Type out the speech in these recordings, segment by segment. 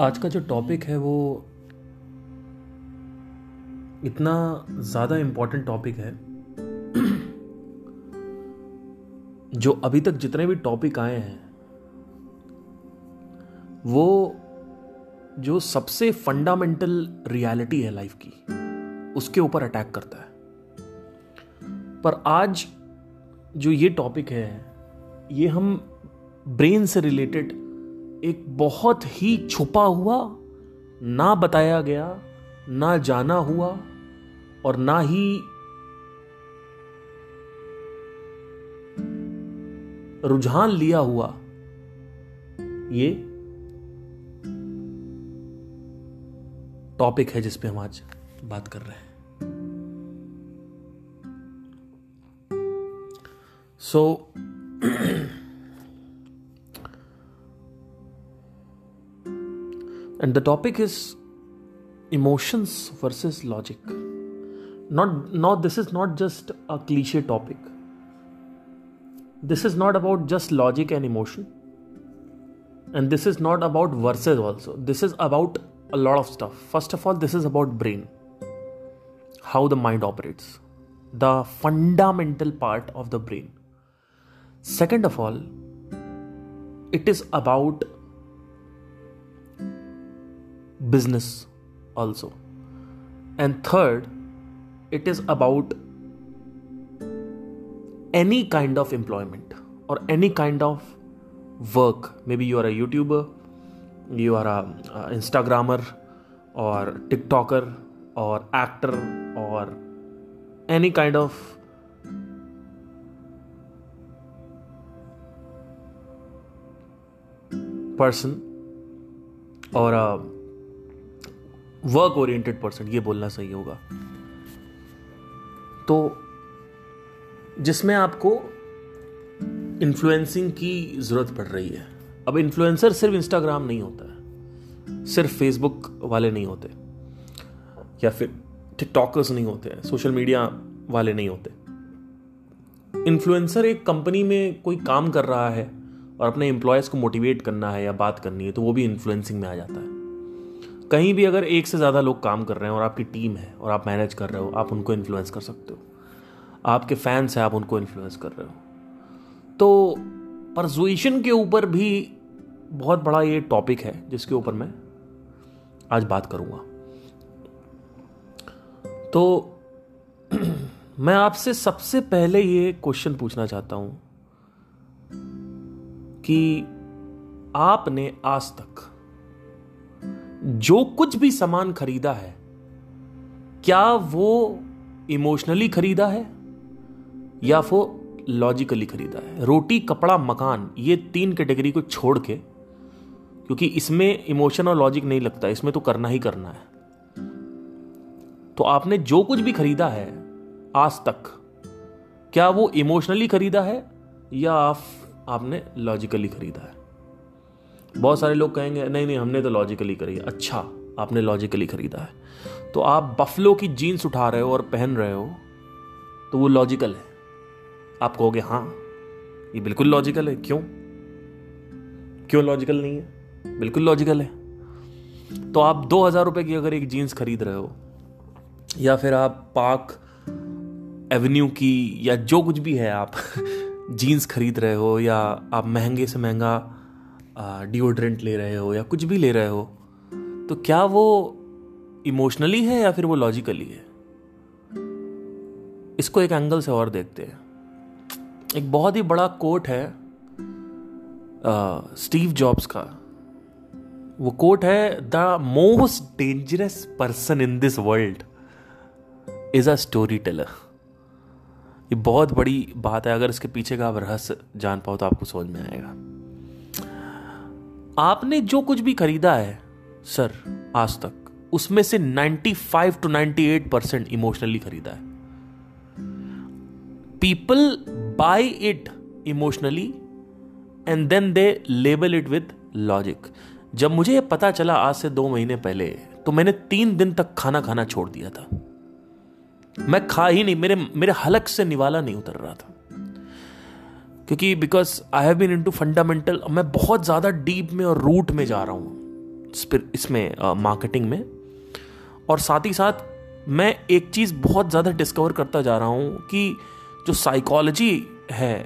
आज का जो टॉपिक है वो इतना ज़्यादा इम्पोर्टेंट टॉपिक है जो अभी तक जितने भी टॉपिक आए हैं, वो जो सबसे फंडामेंटल रियलिटी है लाइफ की, उसके ऊपर अटैक करता है। पर आज जो ये टॉपिक है, ये हम ब्रेन से रिलेटेड एक बहुत ही छुपा हुआ ना बताया गया ना जाना हुआ और ना ही रुझान लिया हुआ। ये टॉपिक है जिसपे हम आज बात कर रहे हैं। So so, And the topic is emotions versus logic. Not, not this is not just a cliche topic. This is not about just logic and emotion. And this is not about verses also. This is about a lot of stuff. First of all, this is about brain. How the mind operates. The fundamental part of the brain. Second of all, it is about business also. And third, it is about any kind of employment or any kind of work. Maybe you are a YouTuber, you are a, a Instagrammer or TikToker or actor or any kind of person or a work oriented person ये बोलना सही होगा। तो जिसमें आपको influencing की ज़रूरत पड़ रही है। अब इन्फ्लुएंसर सिर्फ़ इंस्टाग्राम नहीं होता है, सिर्फ़ फेसबुक वाले नहीं होते, या फिर टिकटॉकर्स नहीं होते हैं सोशल मीडिया वाले नहीं होते। इन्फ्लुएंसर एक कंपनी में कोई काम कर रहा है और अपने एम्प्लॉयज़ को मोटिवेट करना है या बात करनी है तो वो भी इन्फ्लुएंसिंग में आ जाता है। कहीं भी अगर एक से ज़्यादा लोग काम कर रहे हैं और आपकी टीम है और आप मैनेज कर रहे हो, आप उनको इन्फ्लुएंस कर सकते हो। आपके फैंस हैं, आप उनको इन्फ्लुएंस कर रहे हो। तो परजुएशन के ऊपर भी बहुत बड़ा ये टॉपिक है, जिसके ऊपर मैं आज बात करूँगा। तो मैं आपसे सबसे पहले ये क्वेश्चन पूछना चाहता हूँ कि आपने आज तक जो कुछ भी सामान खरीदा है, क्या वो इमोशनली खरीदा है? या वो लॉजिकली खरीदा है? रोटी, कपड़ा, मकान, ये तीन कैटेगरी को छोड़ के, क्योंकि इसमें इमोशन और लॉजिक नहीं लगता, इसमें तो करना ही करना है। तो आपने जो कुछ भी खरीदा है, आज तक, क्या वो इमोशनली खरीदा है या आप, आपने लॉजिकली खरीदा है? बहुत सारे लोग कहेंगे, नहीं नहीं, हमने तो लॉजिकली करी अच्छा आपने लॉजिकली खरीदा है। तो आप बफलो की जीन्स उठा रहे हो और पहन रहे हो तो वो लॉजिकल है। आप कहोगे हाँ ये बिल्कुल लॉजिकल है। क्यों? क्यों लॉजिकल नहीं है? बिल्कुल लॉजिकल है। तो आप दो हज़ार रुपए की अगर एक जीन्स खरीद रहे हो, या फिर आप पार्क एवेन्यू की, या जो कुछ भी है आप जीन्स खरीद रहे हो, या आप महँगे से महँगा डिओड्रेंट ले रहे हो या कुछ भी ले रहे हो तो क्या वो इमोशनली है या फिर वो लॉजिकली है? इसको एक एंगल से और देखते हैं। एक बहुत ही बड़ा कोट है स्टीव जॉब्स का। वो कोट है the most dangerous person in this world is a storyteller ये बहुत बड़ी बात है, अगर इसके पीछे का आप रहस्य जान पाओ तो आपको समझ में आएगा। आपने जो कुछ भी खरीदा है, सर, आज तक, उसमें से 95 टू 98 परसेंट इमोशनली खरीदा है। People buy it emotionally and then they label it with logic जब मुझे यह पता चला आज से दो महीने पहले तो मैंने तीन दिन तक खाना खाना छोड़ दिया था। मैं खा ही नहीं, मेरे मेरे हलक से निवाला नहीं उतर रहा था। क्योंकि because I have been into fundamental मैं बहुत ज़्यादा डीप में और रूट में जा रहा हूँ इसमें मार्केटिंग में। और साथ ही साथ मैं एक चीज़ बहुत ज़्यादा डिस्कवर करता जा रहा हूँ कि जो साइकोलॉजी है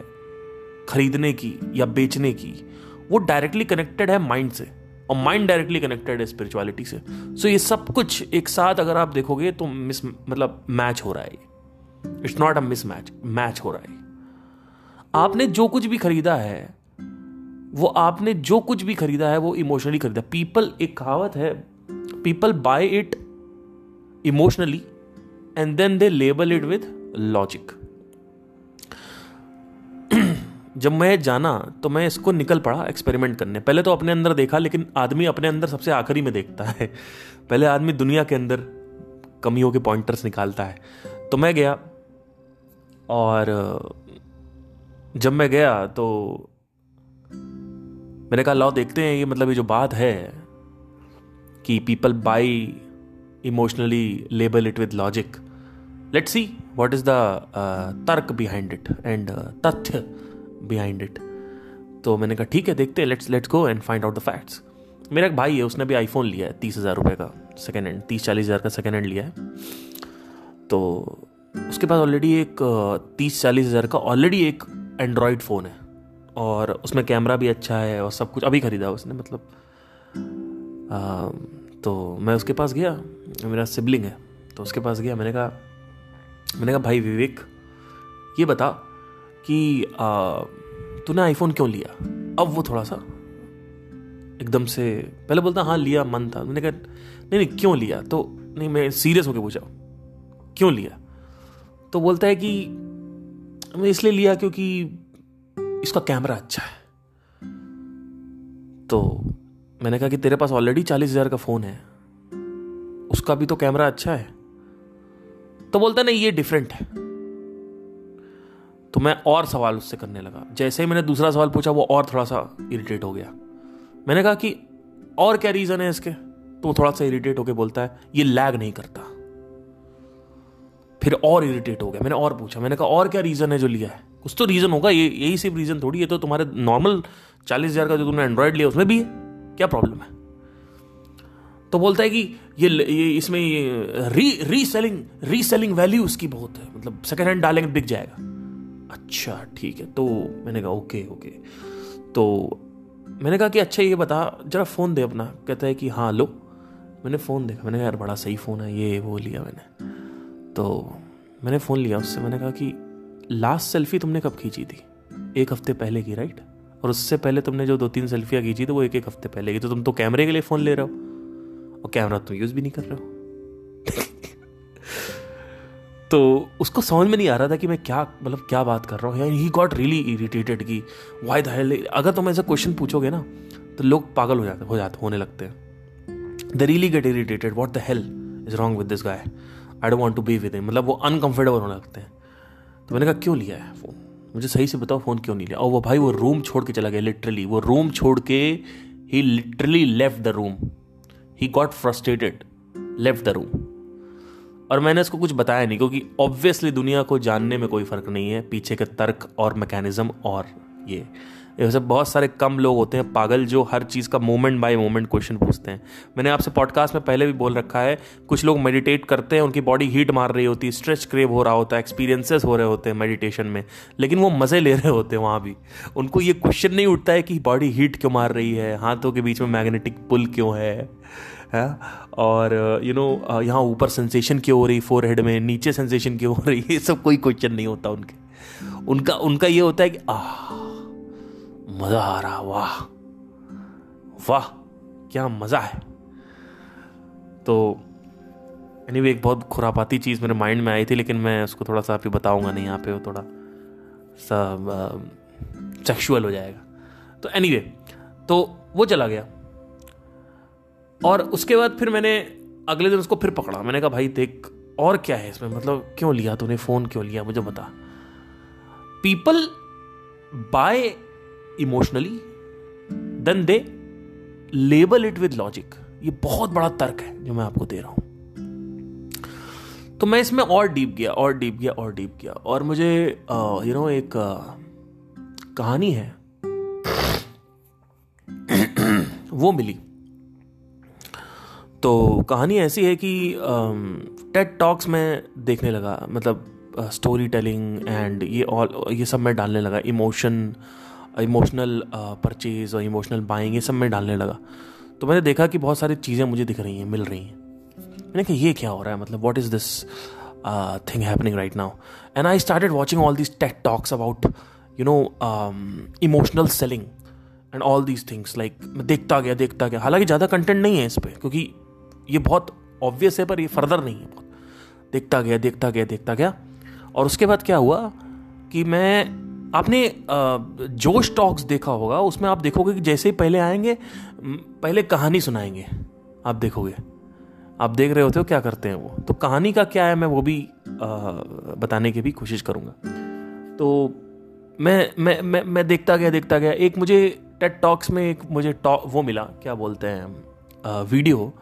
खरीदने की या बेचने की, वो डायरेक्टली कनेक्टेड है माइंड से और माइंड डायरेक्टली कनेक्टेड है स्पिरिचुअलिटी से। सो so ये सब कुछ एक साथ अगर आप देखोगे तो मिस मतलब मैच हो रहा है। It's not a mismatch match हो रहा है। आपने जो कुछ भी खरीदा है, वो आपने जो कुछ भी खरीदा है, वो इमोशनली खरीदा। पीपल एक कहावत है people buy it emotionally and then they label it with logic जब मैं जाना तो मैं इसको निकल पड़ा एक्सपेरिमेंट करने। पहले तो अपने अंदर देखा, लेकिन आदमी अपने अंदर सबसे आखिरी में देखता है। पहले आदमी दुनिया के अंदर कमियों के पॉइंटर्स निकालता है। तो मैं गया और जब मैं गया तो मैंने कहा, लाओ, देखते हैं ये मतलब ये जो बात है कि people buy emotionally label it with logic let's see what is the तर्क बिहाइंड इट एंड तथ्य बिहाइंड इट तो मैंने कहा, ठीक है, देखते हैं let's let's go and find out the facts मेरा एक भाई है, उसने भी आईफोन लिया है, तीस हज़ार रुपये का सेकेंड हैंड तीस चालीस हज़ार का सेकेंड हैंड लिया है। तो उसके पास ऑलरेडी एक तीस चालीस हज़ार का ऑलरेडी एक एंड्रॉयड फ़ोन है। और उसमें कैमरा भी अच्छा है और सब कुछ अभी ख़रीदा उसने मतलब आ, तो मैं उसके पास गया मेरा सिबलिंग है तो उसके पास गया मैंने कहा मैंने कहा भाई विवेक ये बता कि तूने आईफोन क्यों लिया? अब वो थोड़ा सा एकदम से पहले बोलता हाँ लिया मन था। मैंने कहा नहीं नहीं क्यों लिया? तो नहीं मैं सीरियस होकर पूछा क्यों लिया? तो बोलता है कि इसलिए लिया क्योंकि इसका कैमरा अच्छा है। तो मैंने कहा कि तेरे पास ऑलरेडी चालीस हज़ार का फ़ोन है। उसका भी तो कैमरा अच्छा है। तो बोलता, नहीं, ये डिफरेंट है। तो मैं और सवाल उससे करने लगा। जैसे ही मैंने दूसरा सवाल पूछा, वो और थोड़ा सा इरिटेट हो गया। मैंने कहा कि और क्या रीजन है इसके? तो थोड़ा सा इरिटेट होकर बोलता है, ये लैग नहीं करता। फिर और इरिटेट हो गया। मैंने और पूछा। मैंने कहा और क्या रीजन है जो लिया है? कुछ तो रीजन होगा। ये यही सिर्फ़ रीजन थोड़ी है। तो तुम्हारे नॉर्मल चालीस हज़ार का जो तुमने एंड्रॉयड लिया उसमें भी है। क्या प्रॉब्लम है? तो बोलता है कि ये, ये इसमें ये री रीसेलिंग रीसेलिंग वैल्यू उसकी बहुत है। मतलब सेकेंड हैंड डालेंगे बिक जाएगा। अच्छा ठीक है। तो मैंने कहा ओके ओके। तो मैंने कहा कि अच्छा ये बता जरा फ़ोन दे अपना। कहता है कि हाँ लो। मैंने फ़ोन देखा। मैंने कहा यार बड़ा सही फ़ोन है। ये वो लिया मैंने। तो मैंने फ़ोन लिया उससे। मैंने कहा कि लास्ट सेल्फी तुमने कब खींची थी? एक हफ़्ते पहले की राइट और उससे पहले तुमने जो दो तीन सेल्फियाँ खींची थी, वो एक एक हफ़्ते पहले की। तो तुम तो कैमरे के लिए फ़ोन ले रहे हो। और कैमरा तुम यूज़ भी नहीं कर रहे हो। तो उसको समझ में नहीं आ रहा था कि मैं क्या मतलब क्या बात कर रहा हूँ। ही गॉट रियली इरिटेटेड कि वाई द अगर तुम ऐसा क्वेश्चन पूछोगे ना तो लोग पागल हो जाते हो जाते, होने लगते हैं। They really get irritated what the hell is wrong with this guy I don't want to be with मतलब वो अनकंफर्टेबल होने लगते हैं। तो मैंने कहा, क्यों लिया है फ़ोन मुझे सही से बताओ फ़ोन क्यों नहीं लिया? और वो भाई वो रूम छोड़ के चला गया लिटरली वो रूम छोड़ के ही literally left the room he got frustrated left the room और मैंने इसको कुछ बताया नहीं, क्योंकि ऑब्वियसली दुनिया को जानने में कोई फ़र्क नहीं है। पीछे के तर्क और मैकेनिज्म और ये। ऐसे बहुत सारे कम लोग होते हैं, पागल जो हर चीज़ का मोमेंट बाय मोमेंट क्वेश्चन पूछते हैं। मैंने आपसे पॉडकास्ट में पहले भी बोल रखा है, कुछ लोग मेडिटेट करते हैं, उनकी बॉडी हीट मार रही होती है स्ट्रेच क्रेव हो रहा होता है एक्सपीरियंसेस हो रहे होते हैं मेडिटेशन में, लेकिन वो मज़े ले रहे होते हैं वहाँ भी। उनको ये क्वेश्चन नहीं उठता है कि बॉडी हीट क्यों मार रही है, हाथों के बीच में मैग्नेटिक पुल क्यों है है? और यू नो यहाँ ऊपर सेंसेशन क्यों हो रही फोर हेड में, नीचे सेंसेशन क्यों हो रही, ये सब कोई क्वेश्चन नहीं होता उनके। उनका उनका ये होता है कि आ मज़ा आ रहा वाह। वाह क्या मज़ा है। तो एनी anyway, एक बहुत खुरापाती चीज़ मेरे माइंड में आई थी लेकिन मैं उसको थोड़ा सा अभी बताऊँगा नहीं यहाँ पे वो थोड़ा सा सेक्सुअल हो जाएगा। तो एनी anyway, तो वो चला गया। और उसके बाद फिर मैंने अगले दिन उसको फिर पकड़ा। मैंने कहा भाई देख और क्या है इसमें? मतलब क्यों लिया तूने? फ़ोन क्यों लिया? मुझे बता। People buy emotionally then they label it with logic ये बहुत बड़ा तर्क है जो मैं आपको दे रहा हूँ। तो मैं इसमें और डीप गया, और डीप गया, और डीप गया। और मुझे यू नो एक कहानी है। वो मिली। तो कहानी ऐसी है कि टेड टॉक्स में देखने लगा। मतलब स्टोरी टेलिंग एंड ये ऑल ये सब मैं डालने लगा। इमोशन इमोशनल परचेज और इमोशनल बाइंग ये सब मैं डालने लगा। तो मैंने देखा कि बहुत सारी चीज़ें मुझे दिख रही हैं, मिल रही हैं। मैंने कहा, ये क्या हो रहा है? मतलब what is this thing happening right now and I started watching all this tech talks about you know emotional selling and all these things like मैं देखता गया देखता गया। हालाँकि ज़्यादा कंटेंट नहीं है इस पर क्योंकि ये बहुत ऑब्वियस है, पर ये फर्दर नहीं है। बहुत देखता गया देखता गया देखता गया। और उसके बाद क्या हुआ कि मैं आपने जोश टॉक्स देखा होगा उसमें आप देखोगे कि जैसे ही पहले आएँगे पहले कहानी सुनाएँगे आप देखोगे। आप देख रहे होते हो क्या करते हैं वो। तो कहानी का क्या है मैं वो भी आ, बताने की भी कोशिश करूँगा। तो मैं मैं मैं मैं देखता गया देखता गया। एक मुझे टेट टॉक्स में एक मुझे टॉक वो मिला क्या बोलते हैं वीडियो।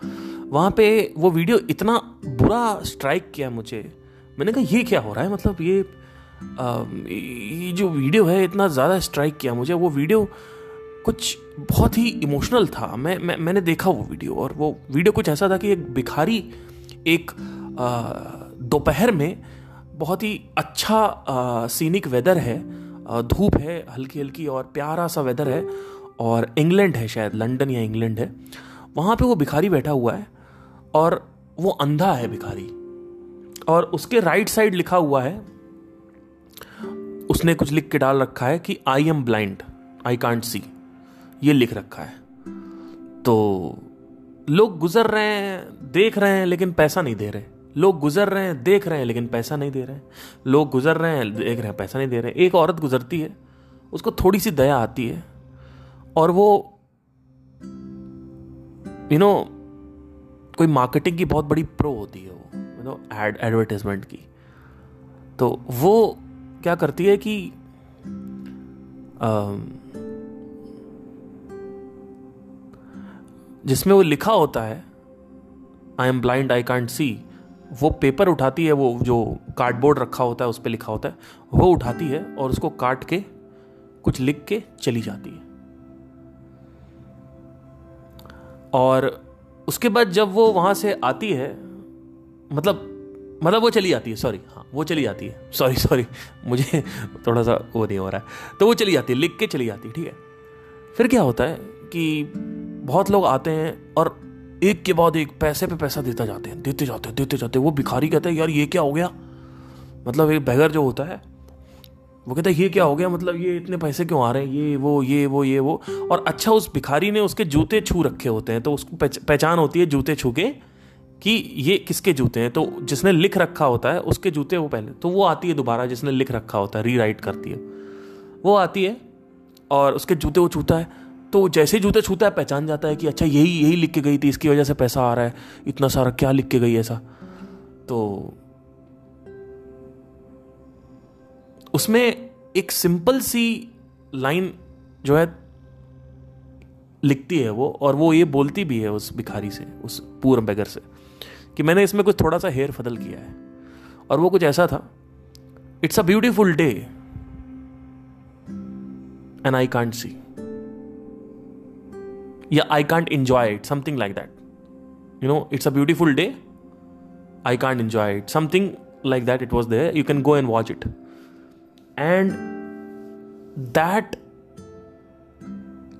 वहाँ पे वो वीडियो इतना बुरा स्ट्राइक किया मुझे। मैंने कहा ये क्या हो रहा है? मतलब ये ये जो वीडियो है इतना ज़्यादा स्ट्राइक किया मुझे। वो वीडियो कुछ बहुत ही इमोशनल था। मैं, मैं मैंने देखा वो वीडियो और वो वीडियो कुछ ऐसा था कि एक भिखारी एक दोपहर में बहुत ही अच्छा सीनिक वेदर है। धूप है हल्की हल्की और प्यारा सा वेदर है और इंग्लैंड है शायद लंदन या इंग्लैंड है। वहाँ पे वो भिखारी बैठा हुआ है और वो अंधा है भिखारी। और उसके राइट साइड लिखा हुआ है उसने कुछ लिख के डाल रखा है कि I am blind I can't see ये लिख रखा है। तो लोग गुजर रहे हैं, देख रहे हैं, लेकिन पैसा नहीं दे रहे। लोग गुजर रहे हैं, देख रहे हैं, लेकिन पैसा नहीं दे रहे। लोग गुजर रहे हैं, देख रहे हैं, पैसा नहीं दे रहे। एक औरत गुजरती है, उसको थोड़ी सी दया आती है, और वो यू नो कोई मार्केटिंग की बहुत बड़ी प्रो होती है वो यू नो एड एडवर्टाइजमेंट की। तो वो क्या करती है कि जिसमें वो लिखा होता है I am blind I can't see वो पेपर उठाती है, वो जो कार्डबोर्ड रखा होता है, उस पर लिखा होता है, वो उठाती है और उसको काट के, कुछ लिख के चली जाती है। और उसके बाद जब वो वहाँ से आती है मतलब मतलब वो चली जाती है सॉरी हाँ वो चली जाती है। सॉरी सॉरी मुझे थोड़ा सा वो नहीं हो रहा है। तो वो चली जाती है, लिख के चली जाती है, ठीक है। फिर क्या होता है कि बहुत लोग आते हैं और एक के बाद एक पैसे पे पैसा देता जाते हैं, देते जाते हैं, देते जाते हैं। वो भिखारी कहते हैं, यार, ये क्या हो गया? मतलब एक बैगर जो होता है, वो कहता है, ये क्या हो गया? मतलब ये इतने पैसे क्यों आ रहे हैं? ये, वो ये वो ये, वो। और अच्छा उस भिखारी ने उसके जूते छू रखे होते हैं तो उसको पहचान होती है जूते छू के कि ये किसके जूते हैं? तो जिसने लिख रखा होता है, उसके जूते वो पहले तो वो आती है दोबारा, जिसने लिख रखा होता है रीराइट करती है। वो आती है और उसके जूते वो छूता है। तो जैसे जूते छूता है, पहचान जाता है कि अच्छा यही यही लिख के गई थी, इसकी वजह से पैसा आ रहा है, इतना सारा क्या लिख के गई ऐसा। तो उसमें एक सिंपल सी लाइन जो है, लिखती है वो, और वो ये बोलती भी है उस भिखारी से, उस पूर्व बेगर से। कि मैंने इसमें कुछ थोड़ा सा हेयर फदल किया है। और वो कुछ ऐसा था। It's a beautiful day and I can't see या I can't enjoy it something like that you know it's a beautiful day I can't enjoy it something like that it was there you can go and watch it and that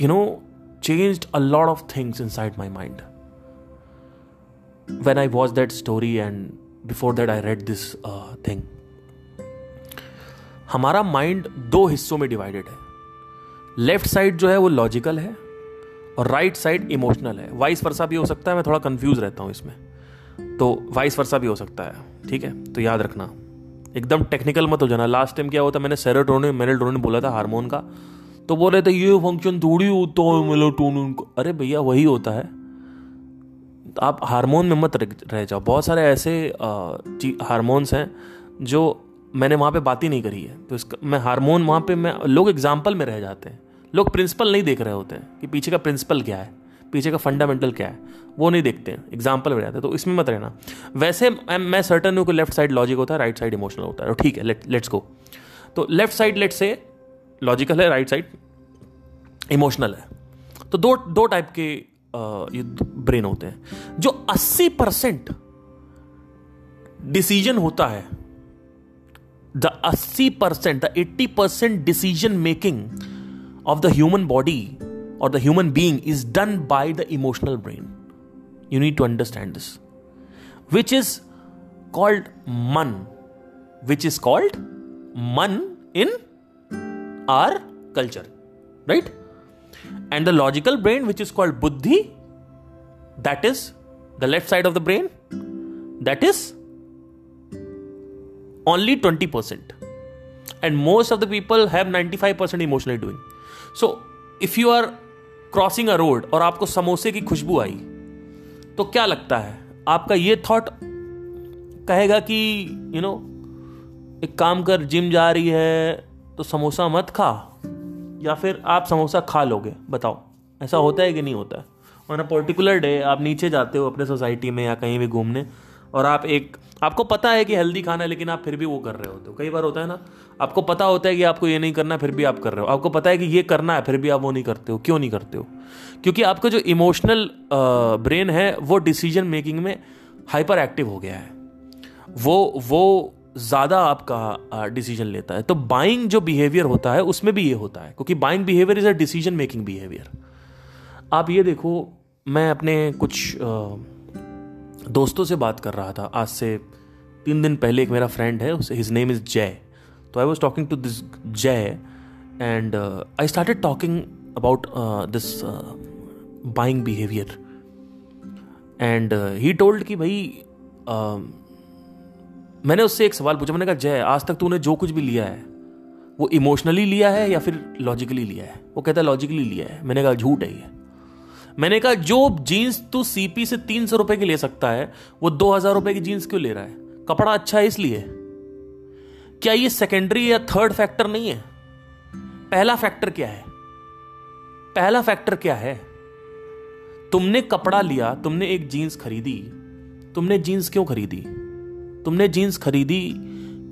you know change a lot of things inside my mind when i watched that story and before that i read this uh, thing. हमारा mind दो हिस्सों में divided है। Left side जो है वो logical है और राइट साइड इमोशनल है। वाइस वर्षा भी हो सकता है मैं थोड़ा कंफ्यूज रहता हूँ इसमें। तो वाइस वर्षा भी हो सकता है ठीक है? तो याद रखना। एकदम टेक्निकल मत हो जाना। लास्ट टाइम क्या होता मैंने सेरोटोनिन मेलेटोनिन बोला था हार्मोन का। तो बोल रहे थे ये फ़ंक्शन थोड़ी होता है मेलेटोनिन अरे भैया वही होता है। आप हार्मोन में मत रह जाओ। बहुत सारे ऐसे हार्मोन्स हैं जो मैंने वहाँ पे बात ही नहीं करी है। तो इसका, मैं हार्मोन वहाँ पे मैं, लोग एग्ज़ाम्पल में रह जाते हैं। लोग प्रिंसिपल नहीं देख रहे होते हैं कि पीछे का प्रिंसिपल क्या है, पीछे का फंडामेंटल क्या है, वो नहीं देखते हैं। एग्ज़ाम्पल में रहते हैं तो इसमें मत रहना। वैसे मैं सर्टन हूँ कि लेफ़्ट साइड लॉजिक होता है राइट साइड इमोशनल होता है। ठीक है लेट लेट्स गो तो लेफ़्ट साइड लेट से लॉजिकल है राइट साइड इमोशनल है। तो दो दो टाइप के ये ब्रेन होते हैं। जो 80 परसेंट डिसीज़न होता है the 80 percent the 80 percent decision making of the human body और the human being is done by the emotional brain you need to understand this which is called man which is called man in our culture right? And the logical brain which is called buddhi that is the left side of the brain that is only 20% and most of the people have 95% emotionally doing so if you are crossing a road और आपको समोसे की खुशबू आई तो क्या लगता है आपका ये थॉट कहेगा कि यू you नो know, एक काम कर जिम जा रही है तो समोसा मत खा या फिर आप समोसा खा लोगे, बताओ। ऐसा होता है कि नहीं होता है? और पर्टिकुलर डे आप नीचे जाते हो अपने सोसाइटी में या कहीं भी घूमने, और आप एक, आपको पता है कि हेल्दी खाना है, लेकिन आप फिर भी वो कर रहे होते हो। कई बार होता है ना, आपको पता होता है कि आपको ये नहीं करना, फिर भी आप कर रहे हो। आपको पता है कि ये करना है, फिर भी आप वो नहीं करते हो। क्यों नहीं करते हो? क्योंकि आपका जो इमोशनल ब्रेन है, वो डिसीज़न मेकिंग में हाइपर एक्टिव हो गया है। वो वो ज़्यादा आपका डिसीज़न लेता है। तो बाइंग जो बिहेवियर होता है उसमें भी ये होता है क्योंकि buying behaviour is a decision making behaviour आप ये देखो मैं अपने कुछ दोस्तों से बात कर रहा था। आज से तीन दिन पहले एक मेरा फ्रेंड है उसे हिज नेम इज़ जय तो I was talking to this Jay and I started talking about this buying behaviour and he told कि भाई uh, मैंने उससे एक सवाल पूछा, मैंने कहा, जय, आज तक तूने जो कुछ भी लिया है, वो इमोशनली लिया है या फिर लॉजिकली लिया है? वो कहता है लॉजिकली लिया है. मैंने कहा, झूठ है ये. मैंने कहा, जो जीन्स तू सीपी से तीन सौ रुपए की ले सकता है, वो दो हज़ार रुपए की जीन्स क्यों ले रहा है? कपड़ा अच्छा है इसलिए? क्या ये सेकेंडरी या थर्ड फैक्टर नहीं है? पहला फैक्टर क्या है? पहला फैक्टर क्या है? तुमने कपड़ा लिया, तुमने एक जीन्स खरीदी, तुमने जीन्स क्यों खरीदी? तुमने जीन्स खरीदी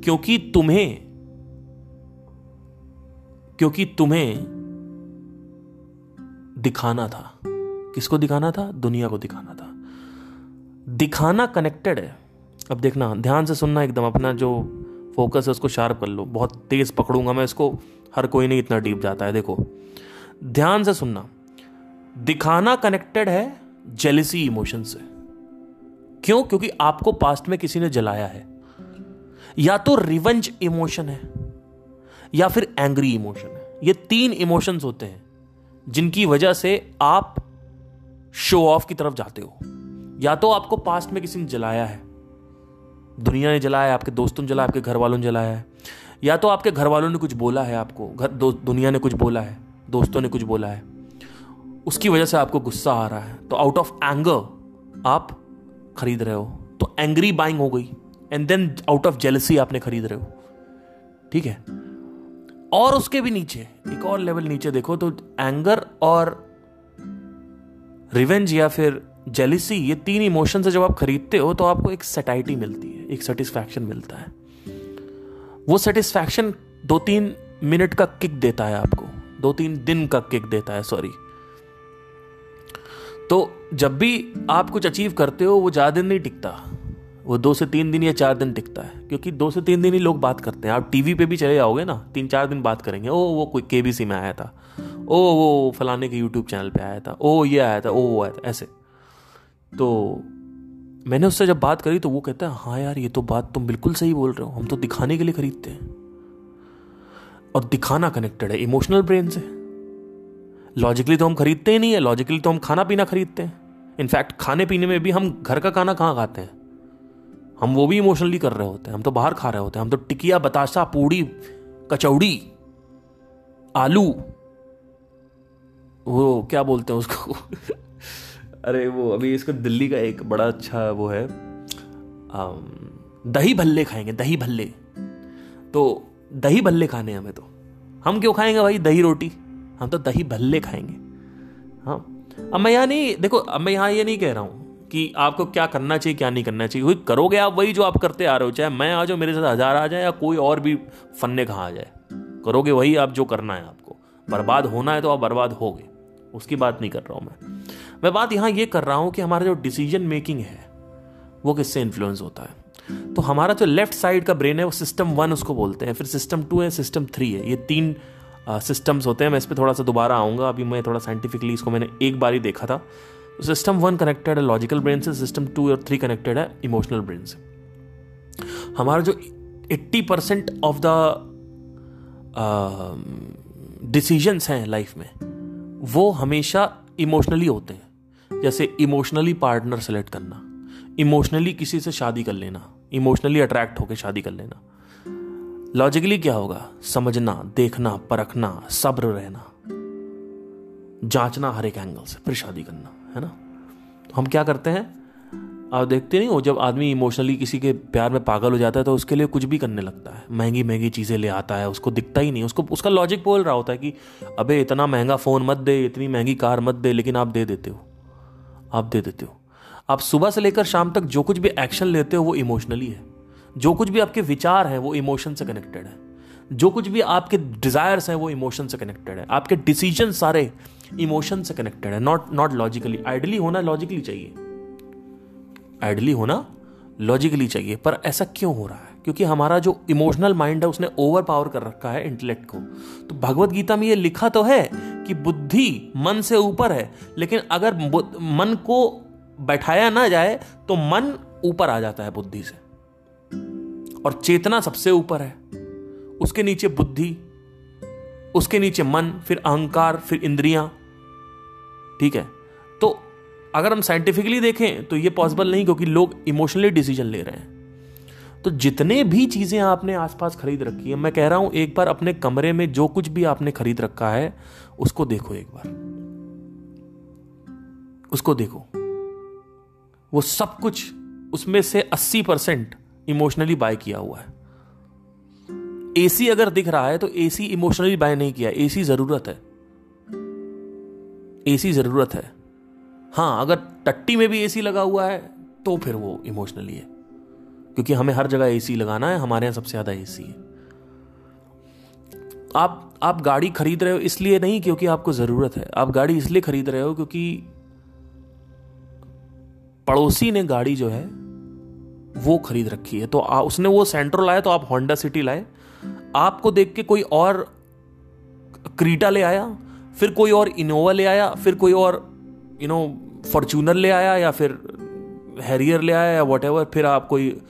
क्योंकि तुम्हें क्योंकि तुम्हें दिखाना था। किसको दिखाना था? दुनिया को दिखाना था। दिखाना कनेक्टेड है। अब देखना, ध्यान से सुनना एकदम, अपना जो फोकस है, उसको शार्प कर लो। बहुत तेज पकड़ूँगा मैं इसको, हर कोई नहीं इतना डीप जाता है, देखो। ध्यान से सुनना। दिखाना कनेक्टेड है जेलिसी इमोशन से। क्यों? क्योंकि आपको पास्ट में किसी ने जलाया है। या तो रिवंज इमोशन है, या फिर एंग्री इमोशन है। ये तीन इमोशंस होते हैं, जिनकी वजह से आप शो ऑफ़ की तरफ़ जाते हो। या तो आपको पास्ट में किसी ने जलाया है। दुनिया ने जलाया आपके दोस्तों ने जलाया आपके घर वालों ने जलाया है। या तो आपके घर वालों ने कुछ बोला है आपको, घर दुनिया ने कुछ बोला है, दोस्तों ने कुछ बोला है। उसकी वजह से आपको गुस्सा आ रहा है। तो आउट ऑफ़ एंगर आप खरीद रहे हो तो एंग्री बाइंग हो गई and then out of jealousy आपने खरीद रहे हो, ठीक है? और उसके भी नीचे, एक और लेवल नीचे देखो तो एंगर और रिवेंज या फिर जेलिसी ये तीन इमोशन से जब आप खरीदते हो तो आपको एक सेटाइटी मिलती है, एक सेटिस्फैक्शन मिलता है। वो सेटिस्फैक्शन दो तीन मिनट का किक देता है आपको दो तीन दिन का किक देता है सॉरी तो जब भी आप कुछ अचीव करते हो, वो ज़्यादा दिन नहीं टिकता। वो दो से तीन दिन या चार दिन टिकता है, क्योंकि दो से तीन दिन ही लोग बात करते हैं। आप टीवी पे भी चले जाओगे ना, तीन चार दिन बात करेंगे, ओ, वो कोई के में आया था। ओ, वो फलाने के यूट्यूब चैनल पे आया था। ओ, ये आया था। ओ, वो आया था। ऐसे। तो मैंने उससे जब बात करी तो वो कहता है हाँ यार, ये तो बात तुम बिल्कुल सही बोल रहे हो। हम तो दिखाने के लिए खरीदते हैं। और दिखाना कनेक्टेड है इमोशनल ब्रेन से। लॉजिकली तो हम खरीदते ही नहीं है लॉजिकली तो हम खाना पीना खरीदते हैं। इनफैक्ट खाने पीने में भी हम घर का खाना कहाँ खाते हैं? हम वो भी इमोशनली कर रहे होते हैं, हम तो बाहर खा रहे होते हैं, हम तो टिकिया, बताशा, पूड़ी, कचौड़ी, आलू, वो क्या बोलते हैं उसको? अरे वो, अभी इसको दिल्ली का एक बड़ा अच्छा वो है दही भल्ले खाएँगे, दही भल्ले। तो दही भल्ले खाने हमें तो। हम क्यों खाएँगे भाई दही रोटी? हम तो दही भल्ले खाएँगे। हाँ। अब मैं यहाँ नहीं, देखो, अब मैं यहाँ ये नहीं कह रहा हूँ कि आपको क्या करना चाहिए, क्या नहीं करना चाहिए। वही करोगे आप, वही जो आप करते आ रहे हो, चाहे मैं आ जाऊँ, मेरे साथ हज़ार आ जाए या कोई और भी फन्ने कहाँ आ जाए। करोगे वही आप जो करना है आपको। बर्बाद होना है तो आप बर्बाद होगे। उसकी बात नहीं कर रहा हूँ मैं। मैं बात यहाँ ये कर रहा हूँ कि हमारा जो डिसीज़न मेकिंग है, वो किससे इन्फ्लुएंस होता है? तो हमारा जो लेफ़्ट साइड का ब्रेन है, वो सिस्टम वन उसको बोलते हैं, फिर सिस्टम टू है सिस्टम थ्री है। ये तीन सिस्टम्स होते हैं, मैं इस पर थोड़ा सा दोबारा आऊँगा। अभी मैं थोड़ा साइंटिफिकली इसको मैंने एक बार ही देखा था। सिस्टम वन कनेक्टेड है लॉजिकल ब्रेन से सिस्टम टू और थ्री कनेक्टेड है इमोशनल ब्रेन से। हमारा जो eighty percent of the decisions हैं लाइफ में, वो हमेशा इमोशनली होते हैं। जैसे इमोशनली पार्टनर सेलेक्ट करना इमोशनली किसी से शादी कर लेना इमोशनली अट्रैक्ट होकर शादी कर लेना। लॉजिकली क्या होगा? समझना, देखना, परखना, सब्र रहना, जांचना हर एक एंगल से, फिर शादी करना, है ना? तो हम क्या करते हैं? आप देखते नहीं हो, जब आदमी इमोशनली किसी के प्यार में पागल हो जाता है तो उसके लिए कुछ भी करने लगता है। महँगी महँगी चीज़ें ले आता है, उसको दिखता ही नहीं। उसको, उसका लॉजिक बोल रहा होता है कि, अबे, इतना महँगा फ़ोन मत दे, इतनी महँगी कार मत दे, लेकिन आप दे देते हो। आप दे देते हो। आप सुबह से लेकर शाम तक जो कुछ भी एक्शन लेते हो, वो इमोशनली है। जो कुछ भी आपके विचार हैं, वो इमोशन से कनेक्टेड है। जो कुछ भी आपके डिजायर्स हैं, वो इमोशन से कनेक्टेड है। आपके डिसीज़न सारे इमोशन से कनेक्टेड है। नॉट नॉट लॉजिकली आइडली होना लॉजिकली चाहिए। आइडली होना लॉजिकली चाहिए। पर ऐसा क्यों हो रहा है? क्योंकि हमारा जो इमोशनल माइंड है, उसने ओवर पावर कर रखा है इंटेलेक्ट को। तो भगवत गीता में ये लिखा तो है कि बुद्धि मन से ऊपर है, लेकिन अगर मन को बैठाया ना जाए तो मन ऊपर आ जाता है बुद्धि से। और चेतना सबसे ऊपर है। उसके नीचे बुद्धि, उसके नीचे मन, फिर अहंकार, फिर इंद्रियाँ। ठीक है? तो अगर हम साइंटिफिकली देखें तो ये पॉसिबल नहीं क्योंकि लोग इमोशनली डिसीज़न ले रहे हैं। तो जितने भी चीज़ें आपने आसपास खरीद रखी है, मैं कह रहा हूँ, एक बार अपने कमरे में जो कुछ भी आपने खरीद रखा है, उसको देखो एक बार। उसको देखो। वो सब कुछ उसमें से 80 परसेंट इमोशनली बाय किया हुआ है। एसी अगर दिख रहा है तो एसी इमोशनली बाय नहीं किया। एसी ज़रूरत है। एसी ज़रूरत है। हाँ, अगर टट्टी में भी एसी लगा हुआ है तो फिर वो इमोशनली है। क्योंकि हमें हर जगह एसी लगाना है, हमारे यहाँ सबसे ज़्यादा एसी है। आप आप गाड़ी खरीद रहे हो इसलिए नहीं क्योंकि आपको ज़रूरत है। आप गाड़ी इसलिए खरीद रहे हो क्योंकि पड़ोसी ने गाड़ी जो है वो खरीद रखी है। तो आ, उसने वो सेंट्रो लाया तो आप होंडा सिटी लाए। आपको देख के कोई और क्रीटा ले आया फिर कोई और इनोवा ले आया फिर कोई और यू नो फॉर्चूनर ले आया या फिर हैरियर ले आया या वट फिर आप कोई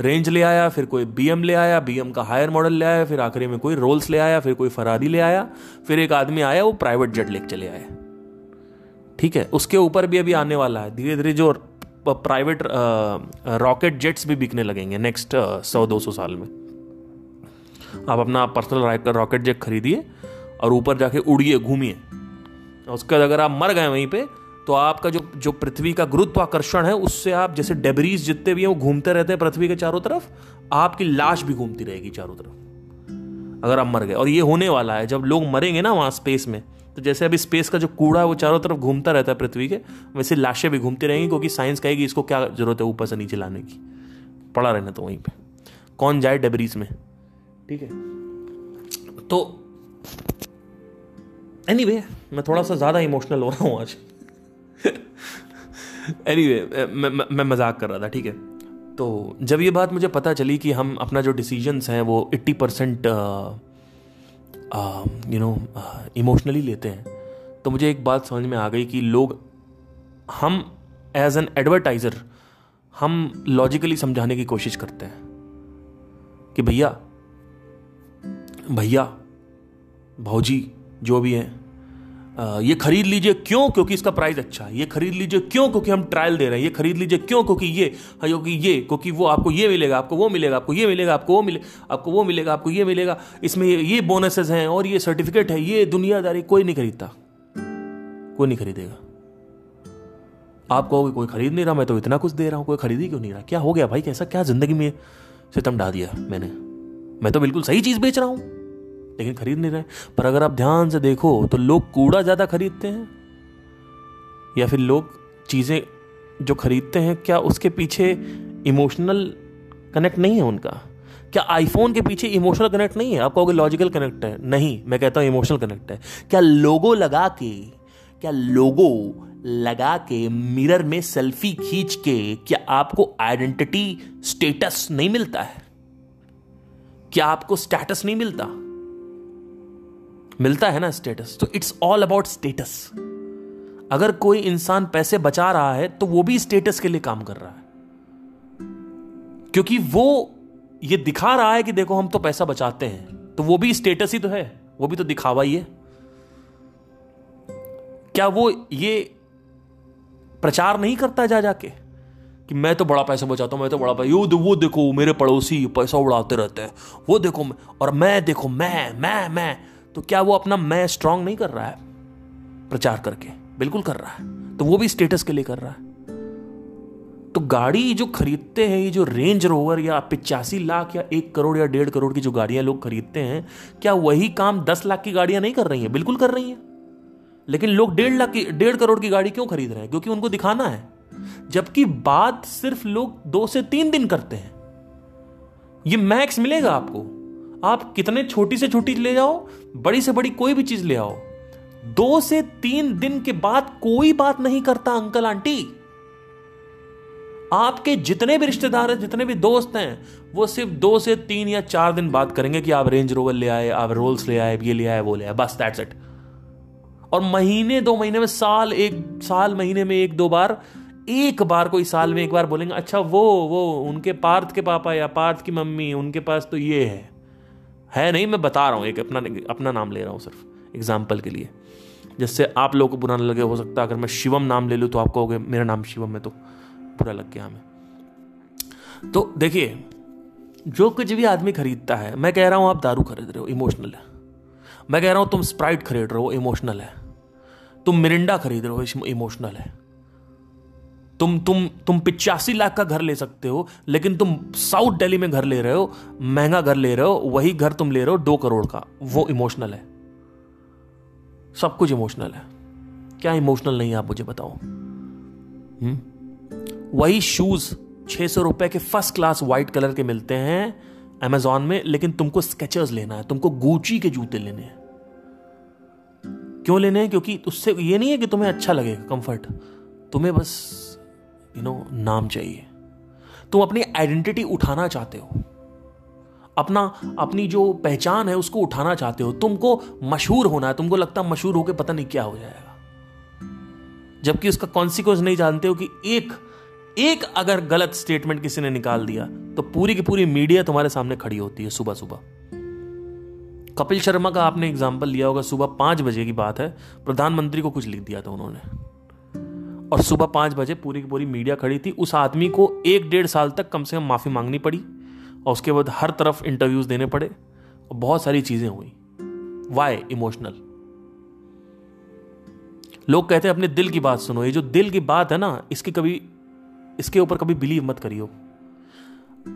रेंज ले आया फिर कोई बीएम ले आया बीएम का हायर मॉडल ले आया फिर आखिरी में कोई रोल्स ले आया फिर कोई फरारी ले आया फिर एक आदमी आया वो प्राइवेट जेट लेके चले आए। ठीक है उसके ऊपर भी अभी आने वाला है। धीरे धीरे जो प्राइवेट रॉकेट जेट्स भी बिकने लगेंगे नेक्स्ट सौ, दो सौ साल में। आप अपना पर्सनल रॉकेट जेट खरीदिए और ऊपर जाके उड़िए, घूमिए। उसके बाद अगर आप मर गए वहीं पे तो आपका जो जो पृथ्वी का गुरुत्वाकर्षण है, उससे आप जैसे डेबरीज जितने भी हैं, वो घूमते रहते हैं पृथ्वी के चारों तरफ़, आपकी लाश भी घूमती रहेगी चारों तरफ़। अगर आप मर गए, और ये होने वाला है, जब लोग मरेंगे ना वहाँ स्पेस में तो जैसे अभी स्पेस का जो कूड़ा है वो चारों तरफ़ घूमता रहता है पृथ्वी के वैसे लाशें भी घूमती रहेंगी क्योंकि साइंस कहेगी इसको क्या ज़रूरत है ऊपर से नीचे लाने की। पड़ा रहना तो वहीं पे। कौन जाए डेबरीज में? ठीक है। तो एनी anyway, मैं थोड़ा सा ज़्यादा इमोशनल हो रहा हूँ आज। एनी anyway, मैं, मैं, मैं मज़ाक कर रहा था ठीक है। तो जब ये बात मुझे पता चली कि हम अपना जो डिसीजंस हैं वो 80 परसेंट यू नो इमोशनली लेते हैं तो मुझे एक बात समझ में आ गई कि लोग, हम एज एन एडवर्टाइजर हम लॉजिकली समझाने की कोशिश करते हैं कि भैया भैया, भाजी, जो भी हैं ये खरीद लीजिए क्यों? क्योंकि इसका प्राइस अच्छा है। ये खरीद लीजिए क्यों? क्योंकि हम ट्रायल दे रहे हैं। ये खरीद लीजिए क्यों? क्योंकि ये हाँ, क्योंकि ये क्योंकि वो आपको ये मिलेगा आपको वो मिलेगा आपको ये मिलेगा आपको वो मिले आपको वो मिलेगा आपको ये मिलेगा। इसमें ये, बोनसेस हैं और ये सर्टिफिकेट है। ये दुनियादारी कोई नहीं खरीदता। कोई नहीं खरीदेगा। आप कहोगे कोई खरीद नहीं रहा मैं तो इतना कुछ दे रहा हूँ कोई खरीद ही क्यों नहीं रहा? क्या हो गया भाई? कैसा क्या ज़िंदगी में सितम डा दिया मैंने? मैं तो बिल्कुल सही चीज़ बेच रहा हूँ। लेकिन खरीद नहीं रहे। पर अगर आप ध्यान से देखो तो लोग कूड़ा ज़्यादा खरीदते हैं? या फिर लोग चीज़ें जो खरीदते हैं, क्या उसके पीछे इमोशनल कनेक्ट नहीं है उनका? क्या आईफोन के पीछे इमोशनल कनेक्ट नहीं है? आप कहोगे लॉजिकल कनेक्ट है। नहीं, मैं कहता हूँ इमोशनल कनेक्ट है। क्या लोगो लगा के, क्या लोगो लगा के मिरर में सेल्फी खींच के, क्या आपको आइडेंटिटी स्टेटस नहीं मिलता है? क्या आपको स्टेटस नहीं मिलता? मिलता है ना स्टेटस तो इट्स ऑल अबाउट स्टेटस अगर कोई इंसान पैसे बचा रहा है तो वो भी स्टेटस के लिए काम कर रहा है। क्योंकि वो ये दिखा रहा है कि देखो हम तो पैसा बचाते हैं तो वो भी स्टेटस ही तो है, वो भी तो दिखावा ही है। क्या वो ये प्रचार नहीं करता जा जाके कि मैं तो बड़ा पैसा बचाता हूँ, मैं तो बड़ा पैसा यो वो देखो मेरे पड़ोसी पैसा उड़ाते रहते हैं, वो देखो और मैं देखो मैं मैं मैं तो क्या वो अपना मैं स्ट्रांग नहीं कर रहा है? प्रचार करके। बिल्कुल कर रहा है। तो वो भी स्टेटस के लिए कर रहा है। तो गाड़ी जो खरीदते हैं, ये जो रेंज रोवर या पिचासी लाख या एक करोड़ या डेढ़ करोड़ की जो गाड़ियाँ लोग खरीदते हैं, क्या वही काम दस लाख की गाड़ियाँ नहीं कर रही हैं? बिल्कुल कर रही हैं। लेकिन लोग डेढ़ लाख की, डेढ़ करोड़ की गाड़ी क्यों खरीद रहे हैं? क्योंकि उनको दिखाना है। जबकि बात सिर्फ़ लोग दो से तीन दिन करते हैं। ये मैक्स मिलेगा आपको। आप कितने छोटी से छोटी ले जाओ, बड़ी से बड़ी कोई भी चीज़ ले आओ। दो से तीन दिन के बाद कोई बात नहीं करता अंकल आंटी। आपके जितने भी रिश्तेदार हैं, जितने भी दोस्त हैं, वो सिर्फ़ दो से तीन या चार दिन बात करेंगे कि आप रेंज रोवर ले आए, आप रोल्स ले आए, ये ले आए, वो ले आए, बस दैट्स इट और महीने, दो महीने में, साल एक, साल महीने में एक दो बार, एक बार कोई साल में एक बार बोलेंगे अच्छा वो वो, उनके पार्थ के पापा या पार्थ की मम्मी, उनके पास तो ये है। है नहीं, मैं बता रहा हूँ, एक अपना अपना नाम ले रहा हूँ सिर्फ़ एग्ज़ाम्पल के लिए। जिससे आप लोगों को बुरा ना लगे, हो सकता है अगर मैं शिवम नाम ले लूँ तो आप कहोगे, मेरा नाम शिवम है तो बुरा लग गया हमें। तो देखिए, जो कुछ भी आदमी खरीदता है, मैं कह रहा हूँ आप दारू खरीद रहे हो इमोशनल है। मैं कह रहा हूँ तुम स्प्राइट खरीद रहे हो इमोशनल है। तुम मिरिंडा खरीद रहे हो इमोशनल है। तुम तुम तुम पिचासी लाख का घर ले सकते हो, लेकिन तुम साउथ दिल्ली में घर ले रहे हो, महँगा घर ले रहे हो, वही घर तुम ले रहे हो, दो करोड़ का। वो इमोशनल है। सब कुछ इमोशनल है। क्या इमोशनल नहीं है, आप मुझे बताओ। हम्म? वही शूज़ छह सौ रुपए के फ़र्स्ट क्लास व्हाइट कलर के मिलते हैं अमेजोन में, लेकिन तुमको स्केचर्स लेना है, तुमको गुची के जूते लेने हैं। क्यों लेने हैं? क्योंकि उससे ये नहीं है कि तुम्हें अच्छा लगेगा कंफर्ट तुम्हें बस यू नो नाम चाहिए। तुम अपनी आइडेंटिटी उठाना चाहते हो। अपना, अपनी जो पहचान है उसको उठाना चाहते हो। तुमको मशहूर होना है। तुमको लगता है मशहूर होकर पता नहीं क्या हो जाएगा। जबकि उसका कॉन्सिक्वेंस नहीं जानते हो कि एक एक अगर गलत स्टेटमेंट किसी ने निकाल दिया तो पूरी की पूरी मीडिया तुम्हारे सामने खड़ी होती है सुबह सुबह। कपिल शर्मा का आपने एग्ज़ाम्पल लिया होगा, सुबह पाँच बजे की बात है। प्रधानमंत्री को कुछ लिख दिया था उन्होंने। और सुबह पाँच बजे पूरी की पूरी मीडिया खड़ी थी। उस आदमी को एक डेढ़ साल तक कम से कम माफ़ी मांगनी पड़ी और उसके बाद हर तरफ़ इंटरव्यूज़ देने पड़े और बहुत सारी चीज़ें हुई। वाई इमोशनल लोग कहते हैं, अपने दिल की बात सुनो। ये जो दिल की बात है ना, इसके कभी, इसके ऊपर कभी बिलीव मत करियो।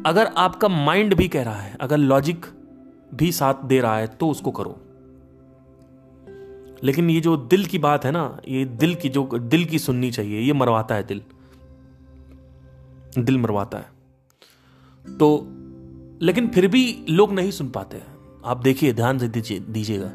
अगर आपका माइंड भी कह रहा है, अगर लॉजिक भी साथ दे रहा है तो उसको करो। लेकिन ये जो दिल की बात है ना ये दिल की जो दिल की सुननी चाहिए ये मरवाता है दिल। दिल मरवाता है। तो लेकिन फिर भी लोग नहीं सुन पाते आप देखिए ध्यान से दीजिएगा।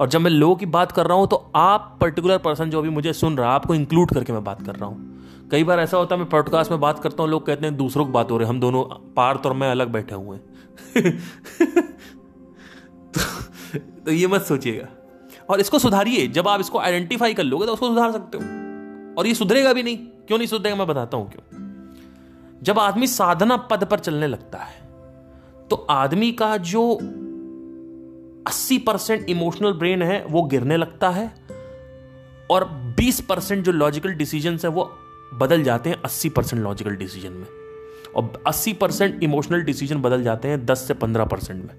और जब मैं लोगों की बात कर रहा हूँ तो आप पर्टिकुलर पर्सन जो भी मुझे सुन रहा है आपको इंक्लूड करके मैं बात कर रहा हूँ। कई बार ऐसा होता है मैं पॉडकास्ट में बात करता हूँ लोग कहते हैं दूसरों की बात हो रही है हम दोनों पार्थ और मैं अलग बैठे हुए हैं। तो, तो ये मत सोचिएगा। और इसको सुधारिए। जब आप इसको आइडेंटिफाई कर लोगे तो उसको सुधार सकते हो। और ये सुधरेगा भी नहीं। क्यों नहीं सुधरेगा? मैं बताता हूँ क्यों। जब आदमी साधना पद पर चलने लगता है तो आदमी का जो 80 परसेंट इमोशनल ब्रेन है, वो गिरने लगता है और 20 परसेंट जो लॉजिकल डिसीज़न है, वो बदल जाते हैं 80 परसेंट लॉजिकल डिसीज़न में। और 80 परसेंट इमोशनल डिसीज़न बदल जाते हैं 10 से 15 परसेंट में।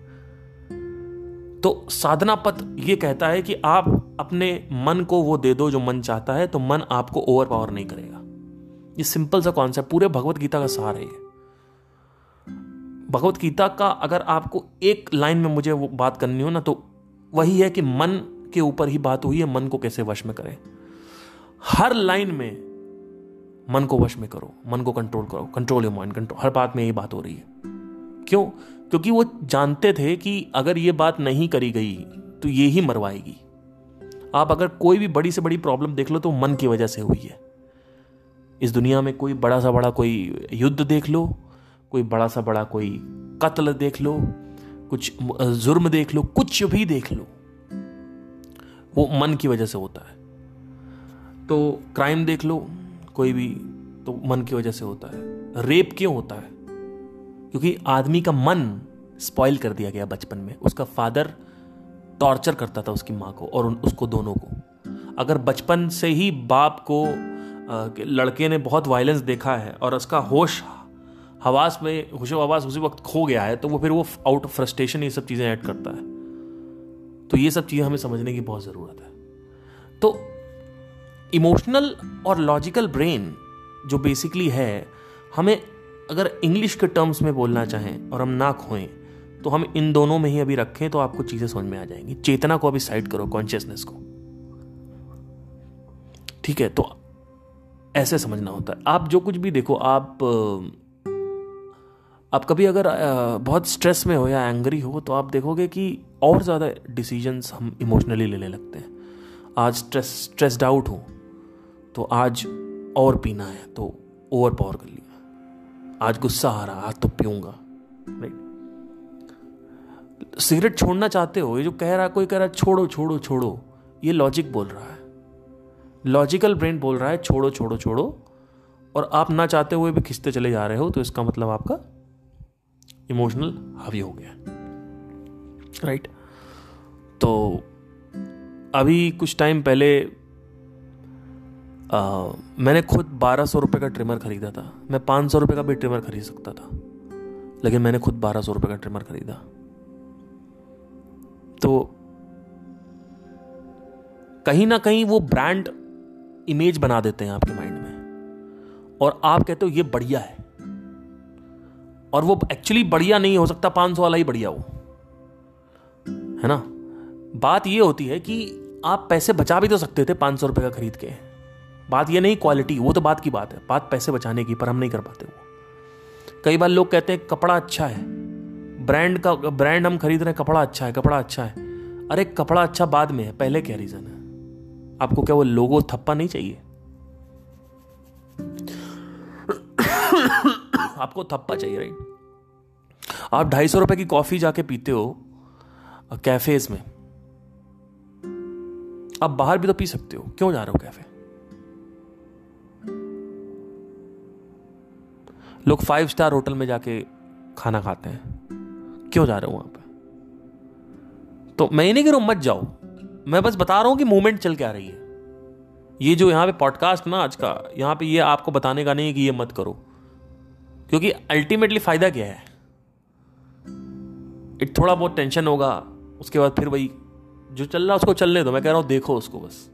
तो साधना पथ ये कहता है कि आप अपने मन को वो दे दो जो मन चाहता है तो मन आपको ओवर पावर नहीं करेगा। ये सिंपल सा कॉन्सेप्ट पूरे भगवत गीता का सार है भगवत गीता का अगर आपको एक लाइन में मुझे वो बात करनी हो ना तो वही है कि मन के ऊपर ही बात हुई है, मन को कैसे वश में करें। हर लाइन में मन को वश में करो, मन को कंट्रोल करो कंट्रोल योर माइंड कंट्रोल हर बात में यही बात हो रही है। क्यों? क्योंकि वो जानते थे कि अगर ये बात नहीं करी गई तो ये ही मरवाएगी। आप अगर कोई भी बड़ी से बड़ी प्रॉब्लम देख लो तो मन की वजह से हुई है। इस दुनिया में कोई बड़ा सा बड़ा कोई युद्ध देख लो, कोई बड़ा सा बड़ा कोई कत्ल देख लो, कुछ जुर्म देख लो, कुछ भी देख लो, वो मन की वजह से होता है। तो क्राइम देख लो, कोई भी तो मन की वजह से होता है। रेप क्यों होता है? क्योंकि आदमी का मन स्पॉइल कर दिया गया बचपन में। उसका फादर टॉर्चर करता था उसकी माँ को और उन, उसको दोनों को। अगर बचपन से ही बाप को लड़के ने बहुत वायलेंस देखा है और उसका होश, हवास में, होश हवास उसी वक्त खो गया है तो वो फिर वो आउट ऑफ़ फ्रस्ट्रेशन ये सब चीज़ें ऐड करता है। तो ये सब चीज़ें हमें समझने की बहुत ज़रूरत है। तो इमोशनल और लॉजिकल ब्रेन जो बेसिकली है, हमें अगर इंग्लिश के टर्म्स में बोलना चाहें और हम ना खोएँ तो हम इन दोनों में ही अभी रखें तो आपको चीज़ें समझ में आ जाएँगी। चेतना को अभी साइड करो कॉन्शियसनेस को। ठीक है तो ऐसे समझना होता है। आप जो कुछ भी देखो, आप आप कभी अगर बहुत स्ट्रेस में हो या एंग्री हो तो आप देखोगे कि और ज़्यादा डिसीजंस हम इमोशनली लेने लगते हैं। आज स्ट्रेस स्ट्रेस्ड आउट हो तो आज और पीना है तो ओवर पावर कर लिया। आज गुस्सा आ रहा, आज तो पीऊँगा। राइट सिगरेट छोड़ना चाहते हो, ये जो कह रहा, कोई कह रहा, छोड़ो छोड़ो छोड़ो, ये लॉजिक बोल रहा है। लॉजिकल ब्रेन बोल रहा है, छोड़ो छोड़ो छोड़ो, और आप ना चाहते हुए भी खिंचते चले जा रहे हो तो इसका मतलब आपका इमोशनल हावी हो गया। राइट तो अभी कुछ टाइम पहले आ, मैंने खुद बारह सौ रुपये का ट्रिमर खरीदा था। मैं पाँच सौ रुपये का भी ट्रिमर खरीद सकता था। लेकिन मैंने खुद बारह सौ रुपये का ट्रिमर खरीदा। तो कहीं ना कहीं वो ब्रांड इमेज बना देते हैं आपके माइंड में। और आप कहते हो ये बढ़िया है। और वो एक्चुअली बढ़िया नहीं हो सकता पाँच सौ वाला ही बढ़िया हो। है ना? बात ये होती है कि आप पैसे बचा भी तो सकते थे पाँच सौ रुपए का खरीद के। बात ये नहीं क्वालिटी वो तो बात की बात है। बात पैसे बचाने की, पर हम नहीं कर पाते वो। कई बार लोग कहते हैं, कपड़ा अच्छा है। ब्रांड का ब्रांड हम खरीद रहे हैं, कपड़ा अच्छा है, कपड़ा अच्छा है। अरे, कपड़ा अच्छा बाद में है, पहले क्या रीजन है? आपको क्या वो लोगो थप्पा नहीं चाहिए? आपको थप्पा चाहिए राइट आप ढाई सौ रुपए की कॉफ़ी जाके पीते हो कैफेज में। आप बाहर भी तो पी सकते हो। क्यों जा रहे हो कैफ़े लोग फाइव स्टार होटल में जाके खाना खाते हैं। क्यों जा रहे हो वहाँ पे? तो मैं ये नहीं कह रहा हूँ, मत जाओ। मैं बस बता रहा हूँ कि मूवमेंट चल के आ रही है। ये जो यहाँ पे पॉडकास्ट ना आज का, यहाँ पे ये आपको बताने का नहीं है कि ये मत करो। क्योंकि अल्टीमेटली फ़ायदा क्या है? एक थोड़ा बहुत टेंशन होगा, उसके बाद फिर वही जो चल रहा है उसको चलने दो। मैं कह रहा हूँ, देखो उसको बस।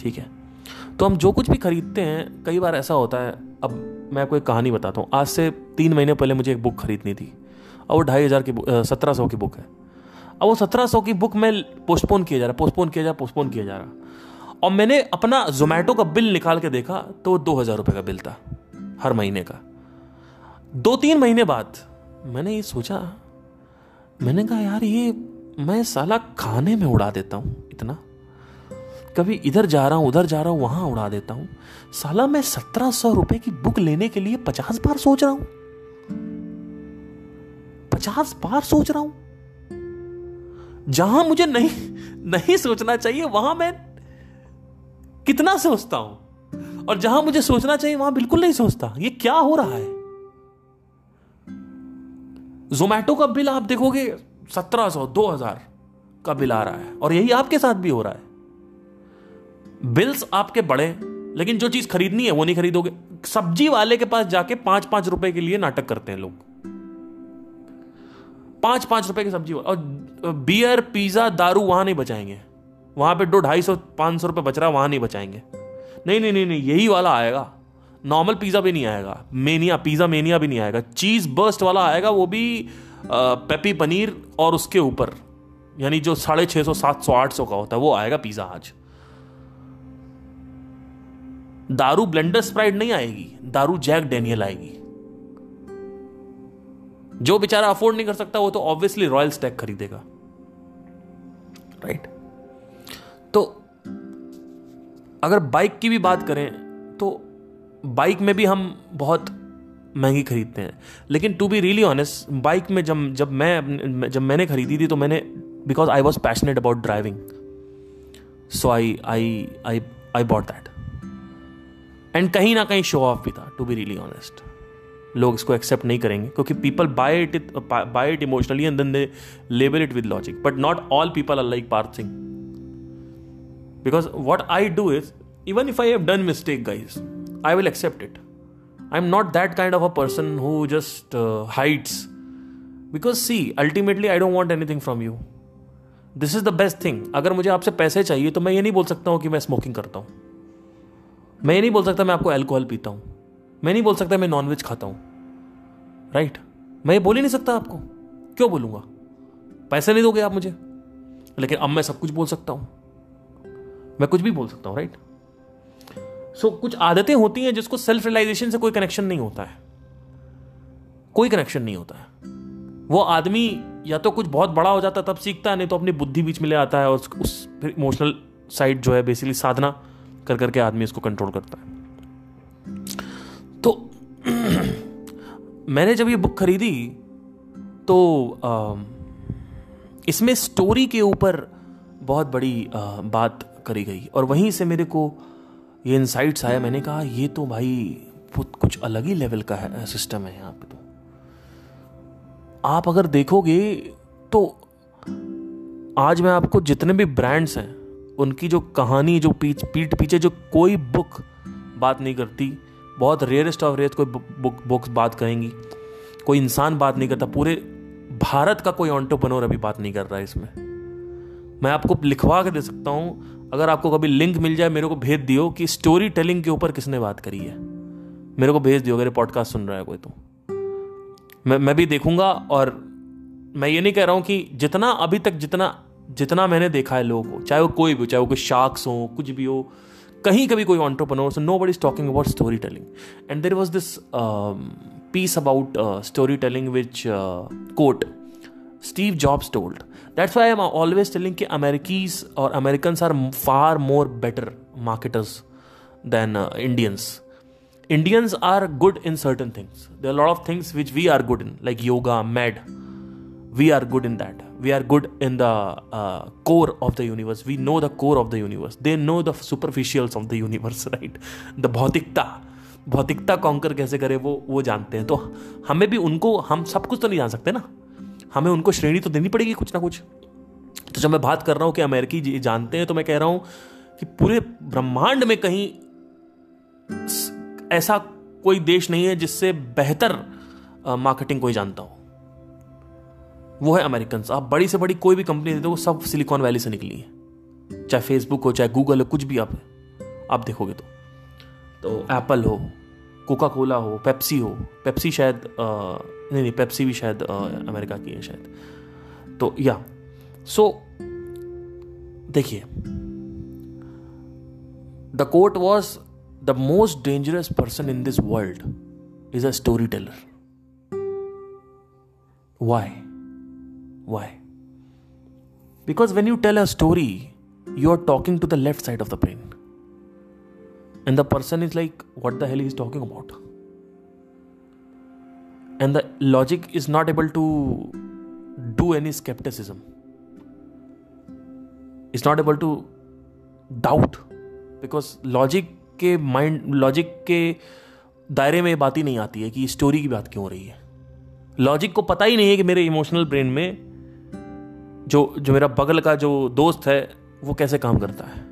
ठीक है? तो हम जो कुछ भी खरीदते हैं, कई बार ऐसा होता है, अब मैं कोई कहानी बताता हूँ। आज से तीन महीने पहले मुझे एक बुक खरीदनी थी, और वो ढाई हज़ार की सत्रह सौ की बुक है। अब वो सत्रह सौ की बुक मैं पोस्टपोन किया जा रहा, पोस्टपोन किया जा रहा, पोस्टपोन किया जा रहा। और मैंने अपना जोमेटो का बिल निकाल के देखा तो वो दो हज़ार रुपये का बिल था, हर महीने का। दो तीन महीने बाद मैंने ये सोचा, मैंने कहा, यार, ये मैं साला खाने में उड़ा देता हूँ, इतना। कभी इधर जा रहा हूँ, उधर जा रहा हूँ, वहाँ उड़ा देता हूँ। साला मैं सत्रह सौ रुपए की बुक लेने के लिए पचास बार सोच रहा हूँ। पचास बार सोच रहा हूँ। जहाँ मुझे नहीं नहीं सोचना चाहिए, वहाँ मैं कितना सोचता हूँ। और जहाँ मुझे सोचना चाहिए, वहाँ बिल्कुल नहीं सोचता। ये क्या हो रहा है? जोमैटो का बिल आप देखोगे, सत्रह सौ, दो हज़ार का बिल आ रहा है। और यही आपके साथ भी हो रहा है। बिल्स आपके बड़े लेकिन जो चीज़ खरीदनी है, वो नहीं खरीदोगे। सब्ज़ी वाले के पास जाके पाँच पाँच रुपए के लिए नाटक करते हैं लोग। पाँच पाँच रुपए की सब्ज़ी और बियर पिज्जा दारू वहाँ नहीं बचाएँगे। वहाँ पे दो ढाई सौ, पाँच सौ रुपए बच रहा, वहाँ नहीं बचाएँगे। नहीं नहीं नहीं नहीं, यही वाला आएगा। नॉर्मल पिज़्ज़ा भी नहीं आएगा। मेनिया पिज़्ज़ा मेनिया भी नहीं आएगा। चीज़ बर्स्ट वाला आएगा, वो भी पेपी पनीर और उसके ऊपर। यानी जो साढ़े छह सौ, सात सौ, आठ सौ का होता है, वो आएगा पिज़्ज़ा आज। दारू ब्लेंडर स्प्राइट नहीं आएगी, दारू जैक डेनियल आएगी। जो बेचारा अफोर्ड नहीं कर सकता, वो तो ऑब्वियसली रॉयल स्टैक खरीदेगा। राइट तो अगर बाइक की भी बात करें तो बाइक में भी हम बहुत महँगी खरीदते हैं। लेकिन to be really honest bike में जब जब मैं जब मैंने खरीदी थी तो मैंने because I was passionate about driving so I I I I bought that and कहीं ना कहीं शो ऑफ़ भी था टू बी रियली ऑनेस्ट लोग इसको एक्सेप्ट नहीं करेंगे, क्योंकि people buy it buy it emotionally and then they label it with logic but not all people are like Parth Singh because what I do is even if I have done mistake guys I will accept it I am not that kind of a person who just hides because see ultimately I don't want anything from you this is the best thing अगर मुझे आपसे पैसे चाहिए तो मैं ये नहीं बोल सकता हूँ कि मैं स्मोकिंग करता हूँ. मैं ये नहीं बोल सकता मैं आपको एल्कोहल पीता हूँ। मैं नहीं बोल सकता मैं नॉनवेज खाता हूँ। राइट मैं ये बोल ही नहीं सकता आपको। क्यों बोलूँगा? पैसे नहीं दोगे आप मुझे। लेकिन अब मैं सब कुछ बोल सकता हूँ। मैं कुछ भी बोल सकता हूँ राइट सो कुछ आदतें होती हैं जिसको सेल्फ रियलाइजेशन से कोई कनेक्शन नहीं होता है। कोई कनेक्शन नहीं होता है। वो आदमी या तो कुछ बहुत बड़ा हो जाता है, तब सीखता है, नहीं तो अपनी बुद्धि बीच में ले आता है और उस फिर इमोशनल साइड जो है बेसिकली साधना। कर करके आदमी इसको कंट्रोल करता है। तो मैंने जब ये बुक खरीदी तो आ, इसमें स्टोरी के ऊपर बहुत बड़ी आ, बात करी गई। और वहीं से मेरे को ये इंसाइट्स आया। मैंने कहा ये तो भाई कुछ अलग ही लेवल का है सिस्टम है यहाँ पे तो। आप अगर देखोगे तो आज मैं आपको जितने भी ब्रांड्स हैं उनकी जो कहानी, जो पीठ पीठ पीछे जो कोई बुक बात नहीं करती, बहुत रेयरेस्ट ऑफ़ रेयर कोई बुक बुक्स बात करेंगी कोई इंसान बात नहीं करता, पूरे भारत का कोई ऑन्टोपनोर अभी बात नहीं कर रहा है इसमें। मैं आपको लिखवा के दे सकता हूँ, अगर आपको कभी लिंक मिल जाए, मेरे को भेज दियो कि स्टोरी टेलिंग के ऊपर किसने बात करी है। मेरे को भेज दियो, अगर पॉडकास्ट सुन रहा है कोई तो। मैं मैं भी देखूँगा और मैं ये नहीं कह रहा हूँ कि जितना अभी तक जितना जितना मैंने देखा है लोगों को चाहे वो कोई भी चाहे वो कोई शार्क्स हो कुछ भी हो कहीं कभी कोई entrepreneur so nobody is talking about storytelling and there was this piece about storytelling which quote Steve Jobs told that's why am always telling कि अमेरिकीज और American are far more better marketers than Indians Indians are good in certain things. There are a lot of things which we are good in, like. We are good in that. we are good in the uh, core of the universe. We know the core of the universe. They know the superficials of the universe right? The भौतिकता. भौतिकता conquer कैसे करे वो वो जानते हैं. तो हमें भी उनको हम सब कुछ तो नहीं जान सकते ना? हमें उनको श्रेणी तो देनी पड़ेगी कुछ ना कुछ. तो जब मैं बात कर रहा हूँ कि अमेरिकी जानते हैं तो मैं कह रहा हूँ कि पूरे ब्रह्मांड में कहीं ऐसा कोई देश नहीं है जिससे बेहतर मार्केटिंग कोई जानता हो. वो है अमेरिकन आप बड़ी से बड़ी कोई भी कंपनी देते हो सब सिलिकॉन वैली से निकली है। चाहे फेसबुक हो चाहे गूगल हो कुछ भी आप आप देखोगे तो। तो एप्पल हो कोका कोला हो पेप्सी हो पेप्सी शायद आ, नहीं नहीं पेप्सी भी शायद आ, अमेरिका की है शायद। तो या। सो देखिए। The quote was the most dangerous person in this world is a storyteller why Why? Because when you tell a story, you are talking to the left side of the brain. And the person is like, what the hell is talking about? And the logic is not able to do any skepticism. It's not able to doubt because logic के mind logic के दायरे में बात ही नहीं आती है कि story की बात क्यों हो रही है लॉजिक को पता ही नहीं है कि मेरे इमोशनल ब्रेन में जो जो मेरा बगल का जो दोस्त है, वो कैसे काम करता है?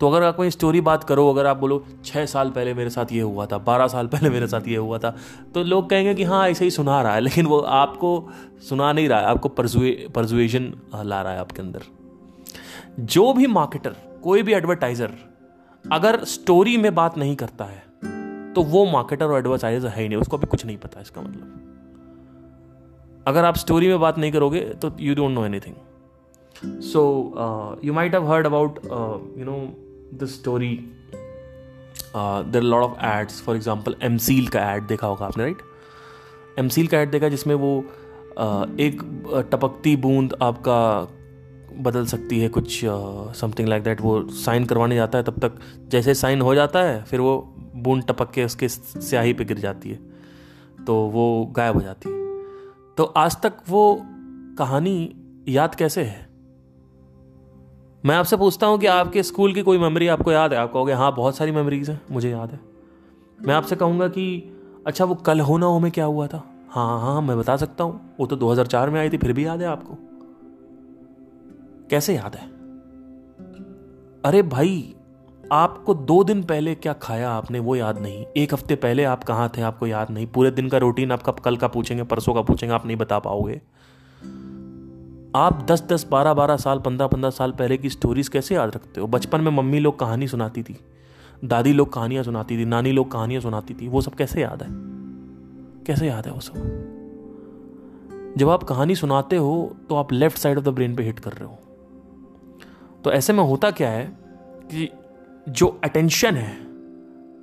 तो अगर आप कोई स्टोरी बात करो, अगर आप बोलो छः साल पहले मेरे साथ ये हुआ था, बारह साल पहले मेरे साथ ये हुआ था तो लोग कहेंगे कि हाँ ऐसे ही सुना रहा है, लेकिन वो आपको सुना नहीं रहा है, आपको परजुए परजुएशन ला रहा है आपके अंदर। जो भी मार्केटर कोई भी एडवर्टाइजर अगर स्टोरी में बात नहीं करता है तो वो मार्केटर और एडवर्टाइजर है ही नहीं, उसको अभी कुछ नहीं पता, इसका मतलब। अगर आप स्टोरी में बात नहीं करोगे तो you don't know any thing so you might have heard about you know the story there lot of ads for example M seal का एड देखा होगा आपने राइट एम सील का एड देखा जिसमें वो uh, एक टपकती बूंद आपका बदल सकती है कुछ समथिंग लाइक दैट वो साइन करवाने जाता है तब तक जैसे साइन हो जाता है फिर वो बूंद टपक के उसके स्याही पे गिर जाती है। तो वो गायब हो जाती है। तो आज तक वो कहानी याद कैसे है? मैं आपसे पूछता हूँ कि आपके स्कूल की कोई मेमोरी आपको याद है? आप कहोगे हाँ बहुत सारी मेमोरीज हैं, मुझे याद है। मैं आपसे कहूँगा कि अच्छा वो कल हो ना हो में क्या हुआ था? हाँ हाँ मैं बता सकता हूँ, वो तो 2004 में आई थी, फिर भी याद है आपको? कैसे याद है? अरे भाई आपको दो दिन पहले क्या खाया आपने, वो याद नहीं। एक हफ़्ते पहले आप कहाँ थे, आपको याद नहीं। पूरे दिन का रूटीन आपका कल का पूछेंगे, परसों का पूछेंगे, आप नहीं बता पाओगे। आप दस दस, बारह बारह साल, पंद्रह पंद्रह साल पहले की स्टोरीज कैसे याद रखते हो? बचपन में मम्मी लोग कहानी सुनाती थी, दादी लोग कहानियाँ सुनाती थी, नानी लोग कहानियाँ सुनाती थी, वो सब कैसे याद है? कैसे याद है वो सब? जब आप कहानी सुनाते हो तो आप left side of the brain पे हिट कर रहे हो। तो ऐसे में होता क्या है कि जो अटेंशन है,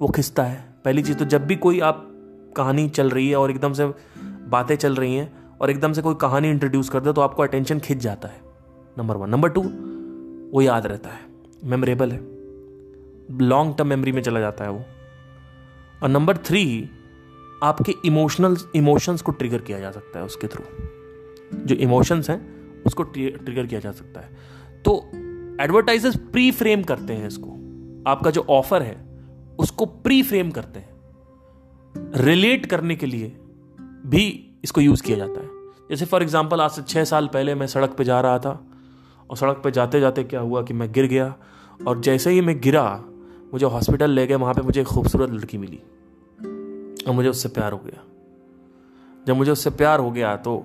वो खिंचता है। पहली चीज़ तो जब भी कोई आप कहानी चल रही है और एकदम से बातें चल रही हैं और एकदम से कोई कहानी इंट्रोड्यूस कर दे तो आपको अटेंशन खिंच जाता है। नंबर वन नंबर टू वो याद रहता है। मेमोरेबल है। लॉन्ग टर्म मेमोरी में चला जाता है वो। और नंबर थ्री आपके इमोशनल इमोशंस को ट्रिगर किया जा सकता है उसके थ्रू जो इमोशंस हैं, उसको ट्रिगर किया जा सकता है। तो एडवर्टाइजर्स प्री फ्रेम करते हैं इसको। आपका जो ऑफ़र है, उसको प्री फ्रेम करते हैं। रिलेट करने के लिए भी इसको यूज़ किया जाता है। जैसे फॉर एग्ज़ाम्पल आज से छह साल पहले मैं सड़क पर जा रहा था, और सड़क पर जाते जाते क्या हुआ कि मैं गिर गया, और जैसे ही मैं गिरा, मुझे हॉस्पिटल ले गए, वहाँ पे मुझे एक खूबसूरत लड़की मिली, और मुझे उससे प्यार हो गया। जब मुझे उससे प्यार हो गया तो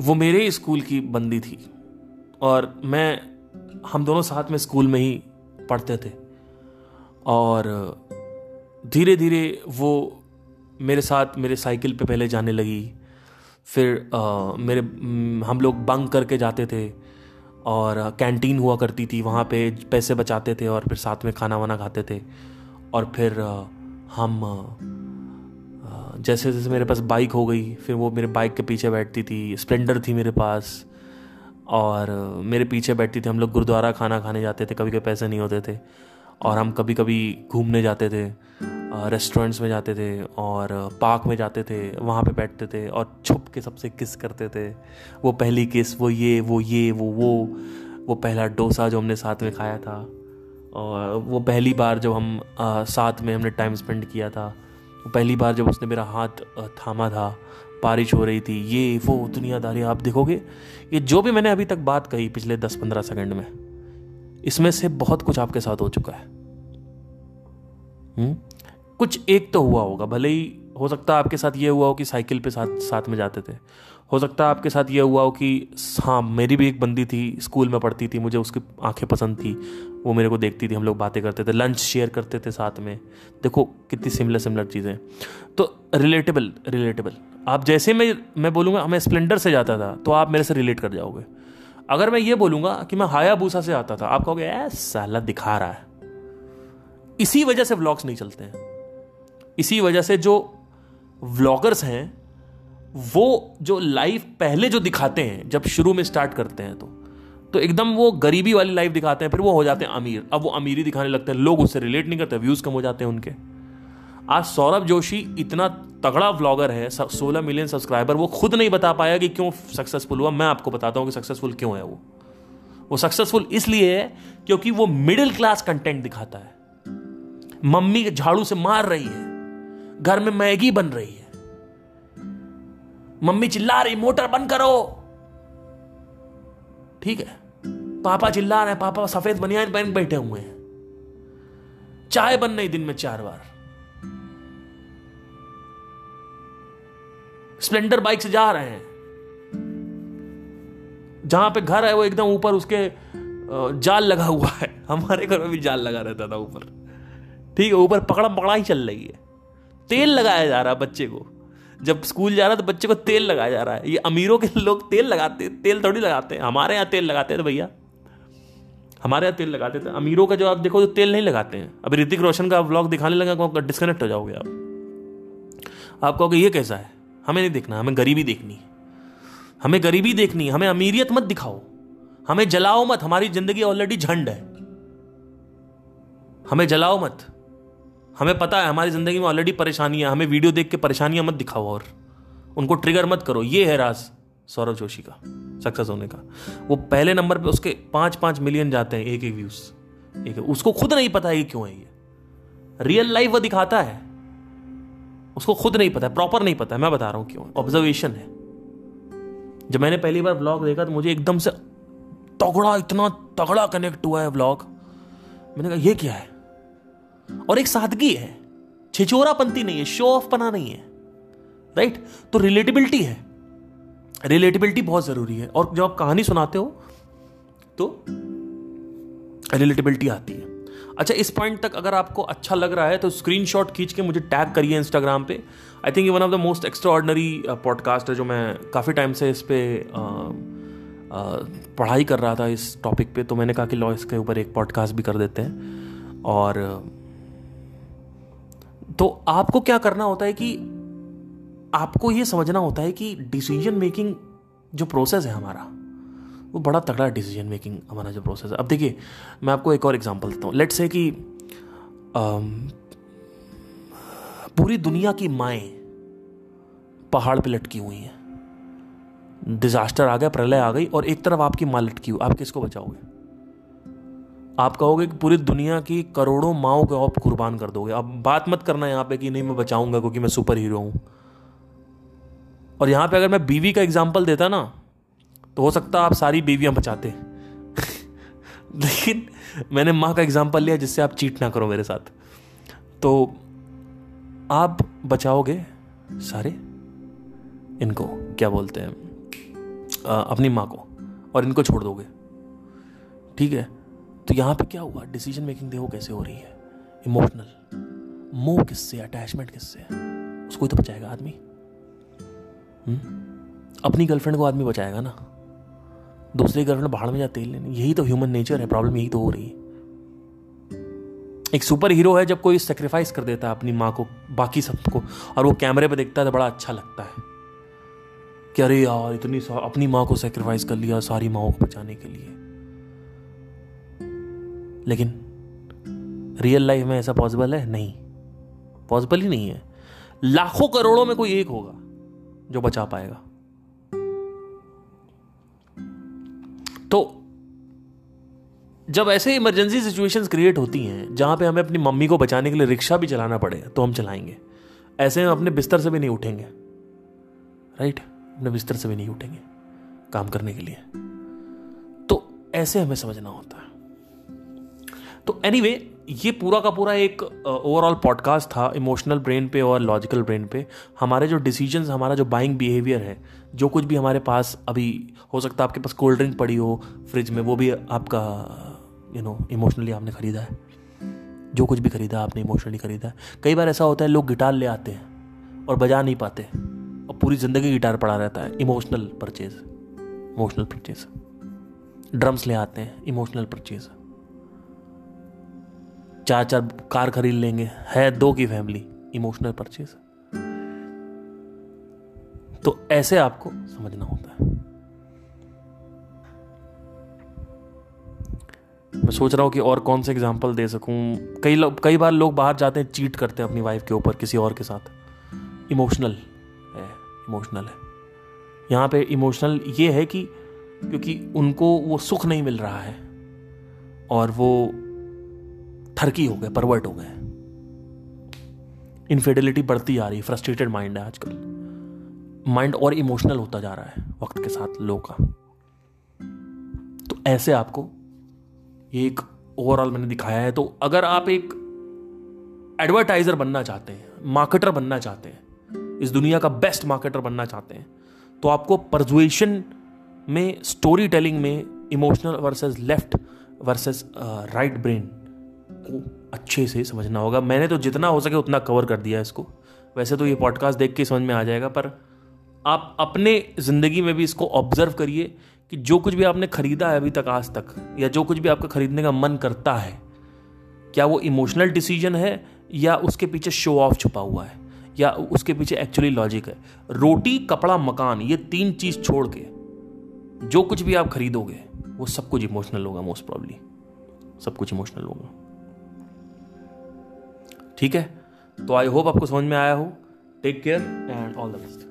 वो मेरे ही स्कूल की बंदी थी, और मैं हम दोनों साथ में स्कूल में ही पढ़ते थे। और धीरे धीरे वो मेरे साथ मेरे साइकिल पे पहले जाने लगी। फिर आ, मेरे हम लोग बंक करके जाते थे और कैंटीन हुआ करती थी वहाँ पे पैसे बचाते थे और फिर साथ में खाना वाना खाते थे। और फिर हम जैसे जैसे मेरे पास बाइक हो गई फिर वो मेरे बाइक के पीछे बैठती थी स्प्लेंडर थी मेरे पास। और मेरे पीछे बैठती थी हम लोग गुरुद्वारा खाना खाने जाते थे कभी कभी पैसे नहीं होते थे और हम कभी कभी घूमने जाते थे रेस्टोरेंट्स में जाते थे और पार्क में जाते थे वहाँ पे बैठते थे और छुप के सबसे किस करते थे। वो पहली किस वो ये वो ये वो वो वो पहला डोसा जो हमने साथ में खाया था और वो पहली बार जब हम आ, साथ में हमने टाइम स्पेंड किया था वो पहली बार जब उसने मेरा हाथ थामा था बारिश हो रही थी, ये, वो, दुनियादारी, आप देखोगे, ये जो भी मैंने अभी तक बात कही पिछले दस पंद्रह सेकंड में, इसमें से बहुत कुछ आपके साथ हो चुका है। हुँ? कुछ एक तो हुआ होगा, भले ही हो सकता है आपके साथ ये हुआ हो कि साइकिल पे साथ साथ में जाते थे, हो सकता है आपके साथ ये हुआ हो कि हाँ मेरी भी एक बंदी थी, स्कूल में पढ़ती थी, मुझे उसकी आँखें पसंद थी, वो मेरे को देखती थी, हम लोग बातें करते थे, लंच शेयर करते थे साथ में। देखो, कितनी सिमिलर सिमिलर चीज़ें। तो रिलेटेबल रिलेटेबल आप जैसे मैं मैं बोलूँगा, मैं स्प्लेंडर से जाता था तो आप मेरे से रिलेट कर जाओगे। अगर मैं ये बोलूँगा कि मैं हाया भूसा से आता था, आप कहोगे ऐसा साला दिखा रहा है। इसी वजह से व्लॉग्स नहीं चलते हैं। इसी वजह से जो व्लॉगर्स हैं, वो जो लाइफ पहले जो दिखाते हैं, जब शुरू में स्टार्ट करते हैं तो तो एकदम वो गरीबी वाली लाइफ दिखाते हैं, फिर वो हो जाते हैं अमीर। अब वो अमीरी दिखाने लगते हैं, लोग उससे रिलेट नहीं करते, व्यूज़ कम हो जाते हैं उनके। आज सौरभ जोशी इतना तगड़ा व्लॉगर है सोलह मिलियन सब्सक्राइबर वो खुद नहीं बता पाया कि क्यों सक्सेसफुल हुआ। मैं आपको बताता हूँ कि सक्सेसफुल क्यों है वो। वो सक्सेसफुल इसलिए है क्योंकि वो मिडिल क्लास कंटेंट दिखाता है। मम्मी झाड़ू से मार रही है। घर में मैगी बन रही है। मम्मी चिल्ला रही, मोटर बंद करो। ठीक है? पापा चिल्ला रहे हैं, पापा सफ़ेद बनियान पहन बैठे हुए हैं। चाय बन रही दिन में चार बार। स्प्लेंडर बाइक से जा रहे हैं। जहाँ पे घर है वो एकदम ऊपर उसके जाल लगा हुआ है। हमारे घर में भी जाल लगा रहता था ऊपर। ठीक है, ऊपर पकड़ा पकड़ा ही चल रही है। तेल लगाया जा रहा है बच्चे को। जब स्कूल जा रहा है तो बच्चे को तेल लगाया जा रहा है। ये अमीरों के लोग तेल लगाते, तेल थोड़ी लगाते हैं। हमारे यहाँ तेल लगाते थे भैया। हमारे यहाँ तेल लगाते थे। अमीरों का जो आप देखो तो तेल नहीं लगाते हैं। अभी ऋतिक रोशन का ब्लॉग दिखाने लगा डिस्कनेक्ट हो जाओगे आप। आप कहोगे ये कैसा है? हमें नहीं देखना, हमें गरीबी देखनी हमें गरीबी देखनी है, हमें अमीरियत मत दिखाओ। हमें जलाओ मत, हमारी ज़िंदगी ऑलरेडी झंड है। हमें जलाओ मत। हमें पता है, हमारी ज़िंदगी में ऑलरेडी परेशानियाँ हमें वीडियो देख के परेशानियाँ मत दिखाओ और। उनको ट्रिगर मत करो। ये है राज सौरभ जोशी का सक्सेस होने का। वो पहले नंबर पे उसके पाँच पाँच मिलियन जाते हैं एक एक व्यूज़ एक उसको खुद नहीं पता है कि क्यों है ये। रियल लाइफ वो दिखाता है। उसको खुद नहीं पता प्रॉपर नहीं पता, मैं बता रहा हूँ क्यों? ऑब्जर्वेशन है। जब मैंने पहली बार ब्लॉग देखा तो मुझे एकदम से तगड़ा, इतना तगड़ा कनेक्ट हुआ है ब्लॉग मैंने कहा, ये क्या है? और एक सादगी है। छिचोरापंती नहीं है शो ऑफ़ पना नहीं है। राइट तो रिलेटिबिलिटी है। रिलेटिबिलिटी बहुत ज़रूरी है। और जब आप कहानी सुनाते हो तो रिलेटिबिलिटी आती है। अच्छा इस पॉइंट तक अगर आपको अच्छा लग रहा है तो स्क्रीनशॉट खींच के मुझे टैग करिए इंस्टाग्राम पे। आई थिंक ये one of the most extraordinary podcast है जो मैं काफ़ी टाइम से इस पर पढ़ाई कर रहा था इस टॉपिक पे। तो मैंने कहा कि लॉ इसके ऊपर एक पॉडकास्ट भी कर देते हैं। और तो आपको क्या करना होता है कि आपको ये समझना होता है कि डिसीज़न मेकिंग जो प्रोसेस है हमारा वो बड़ा तगड़ा डिसीज़न मेकिंग हमारा जो प्रोसेस है। अब देखिए, मैं आपको एक और एग्जांपल देता हूँ। लेट्स से कि पूरी दुनिया की माएँ पहाड़ पे लटकी हुई हैं। डिजास्टर आ गया, प्रलय आ गई और एक तरफ़ आपकी माँ लटकी हुई। आप किसको बचाओगे? आप कहोगे कि पूरी दुनिया की करोड़ों माओ को आप कुर्बान कर दोगे। अब बात मत करना यहाँ पे कि नहीं, मैं बचाऊँगा क्योंकि मैं सुपर हीरो हूँ। और यहाँ पे अगर मैं बीवी का एग्ज़ाम्पल देता ना तो हो सकता आप सारी बीवियाँ बचाते लेकिन मैंने माँ का एग्ज़ाम्पल लिया जिससे आप चीट ना करो मेरे साथ। तो आप बचाओगे सारे? इनको क्या बोलते हैं? आ, अपनी माँ को। और इनको छोड़ दोगे। ठीक है? तो यहाँ पे क्या हुआ? डिसीज़न मेकिंग देखो कैसे हो रही है। इमोशनल मोह किससे अटैचमेंट किससे उसको ही तो बचाएगा आदमी। हम्म? अपनी गर्लफ्रेंड को आदमी बचाएगा ना? दूसरी गर्लफ्रेंड बाहर में जा तेल लेने। यही तो ह्यूमन नेचर है प्रॉब्लम यही तो हो रही है। एक सुपर हीरो है जब कोई सेक्रीफाइस कर देता है अपनी माँ को, बाकी सबको, और वो कैमरे पे देखता है तो बड़ा अच्छा लगता है। कि अरे यार, इतनी अपनी माँ को सेक्रीफाइस कर लिया सारी माओ को बचाने के लिए। लेकिन रियल लाइफ में ऐसा पॉसिबल है? नहीं। पॉसिबल ही नहीं है। लाखों करोड़ों में कोई एक होगा जो बचा पाएगा। तो जब ऐसे इमरजेंसी सिचुएशंस क्रिएट होती हैं जहाँ पे हमें अपनी मम्मी को बचाने के लिए रिक्शा भी चलाना पड़े तो हम चलाएँगे। ऐसे हम अपने बिस्तर से भी नहीं उठेंगे। राइट अपने बिस्तर से भी नहीं उठेंगे काम करने के लिए। तो ऐसे हमें समझना होता है। तो एनीवे anyway, ये पूरा का पूरा एक ओवरऑल पॉडकास्ट था इमोशनल ब्रेन पे और लॉजिकल ब्रेन पे। हमारे जो डिसीजंस हमारा जो बाइंग बिहेवियर है, जो कुछ भी हमारे पास अभी हो सकता है आपके पास कोल्ड ड्रिंक पड़ी हो फ्रिज में, वो भी आपका यू नो इमोशनली आपने खरीदा है। जो कुछ भी खरीदा आपने इमोशनली खरीदा है। कई बार ऐसा होता है, लोग गिटार ले आते हैं और बजा नहीं पाते और पूरी ज़िंदगी गिटार पड़ा रहता है emotional purchase emotional purchase drums ले आते हैं इमोशनल परचेज़ चार चार कार खरीद लेंगे। है दो की फैमिली, इमोशनल परचेज। तो ऐसे आपको समझना होता है। मैं सोच रहा हूँ कि और कौन से एग्ज़ाम्पल दे सकूँ। कई लोग कई बार लोग बाहर जाते हैं चीट करते हैं अपनी वाइफ के ऊपर, किसी और के साथ। इमोशनल है इमोशनल है। यहाँ पे इमोशनल ये है कि, क्योंकि उनको वो सुख नहीं मिल रहा है। और वो ठरकी हो गए परवर्ट हो गए। इनफिडिलिटी बढ़ती आ रही है फ्रस्ट्रेटेड माइंड है आजकल। माइंड और इमोशनल होता जा रहा है वक्त के साथ, लोगों का। तो ऐसे आपको ये एक ओवरऑल मैंने दिखाया है तो अगर आप एक एडवर्टाइजर बनना चाहते हैं मार्केटर बनना चाहते हैं, इस दुनिया का बेस्ट मार्केटर बनना चाहते हैं तो आपको परजुएशन में स्टोरी टेलिंग में emotional versus left versus right brain को अच्छे से समझना होगा। मैंने तो जितना हो सके उतना कवर कर दिया इसको। वैसे तो ये पॉडकास्ट देख के समझ में आ जाएगा, पर आप अपने ज़िंदगी में भी इसको ऑब्ज़र्व करिए कि जो कुछ भी आपने खरीदा है अभी तक, आज तक, या जो कुछ भी आपका खरीदने का मन करता है, क्या वो इमोशनल डिसीज़न है, या उसके पीछे शो ऑफ़ छुपा हुआ है, या उसके पीछे एक्चुअली लॉजिक है। रोटी, कपड़ा, मकान, ये तीन चीज़ छोड़ के जो कुछ भी आप खरीदोगे, वो सब कुछ इमोशनल होगा मोस्ट प्रॉब्ली सब कुछ इमोशनल होगा। ठीक है? तो आई होप आपको समझ में आया हो। Take care and all the best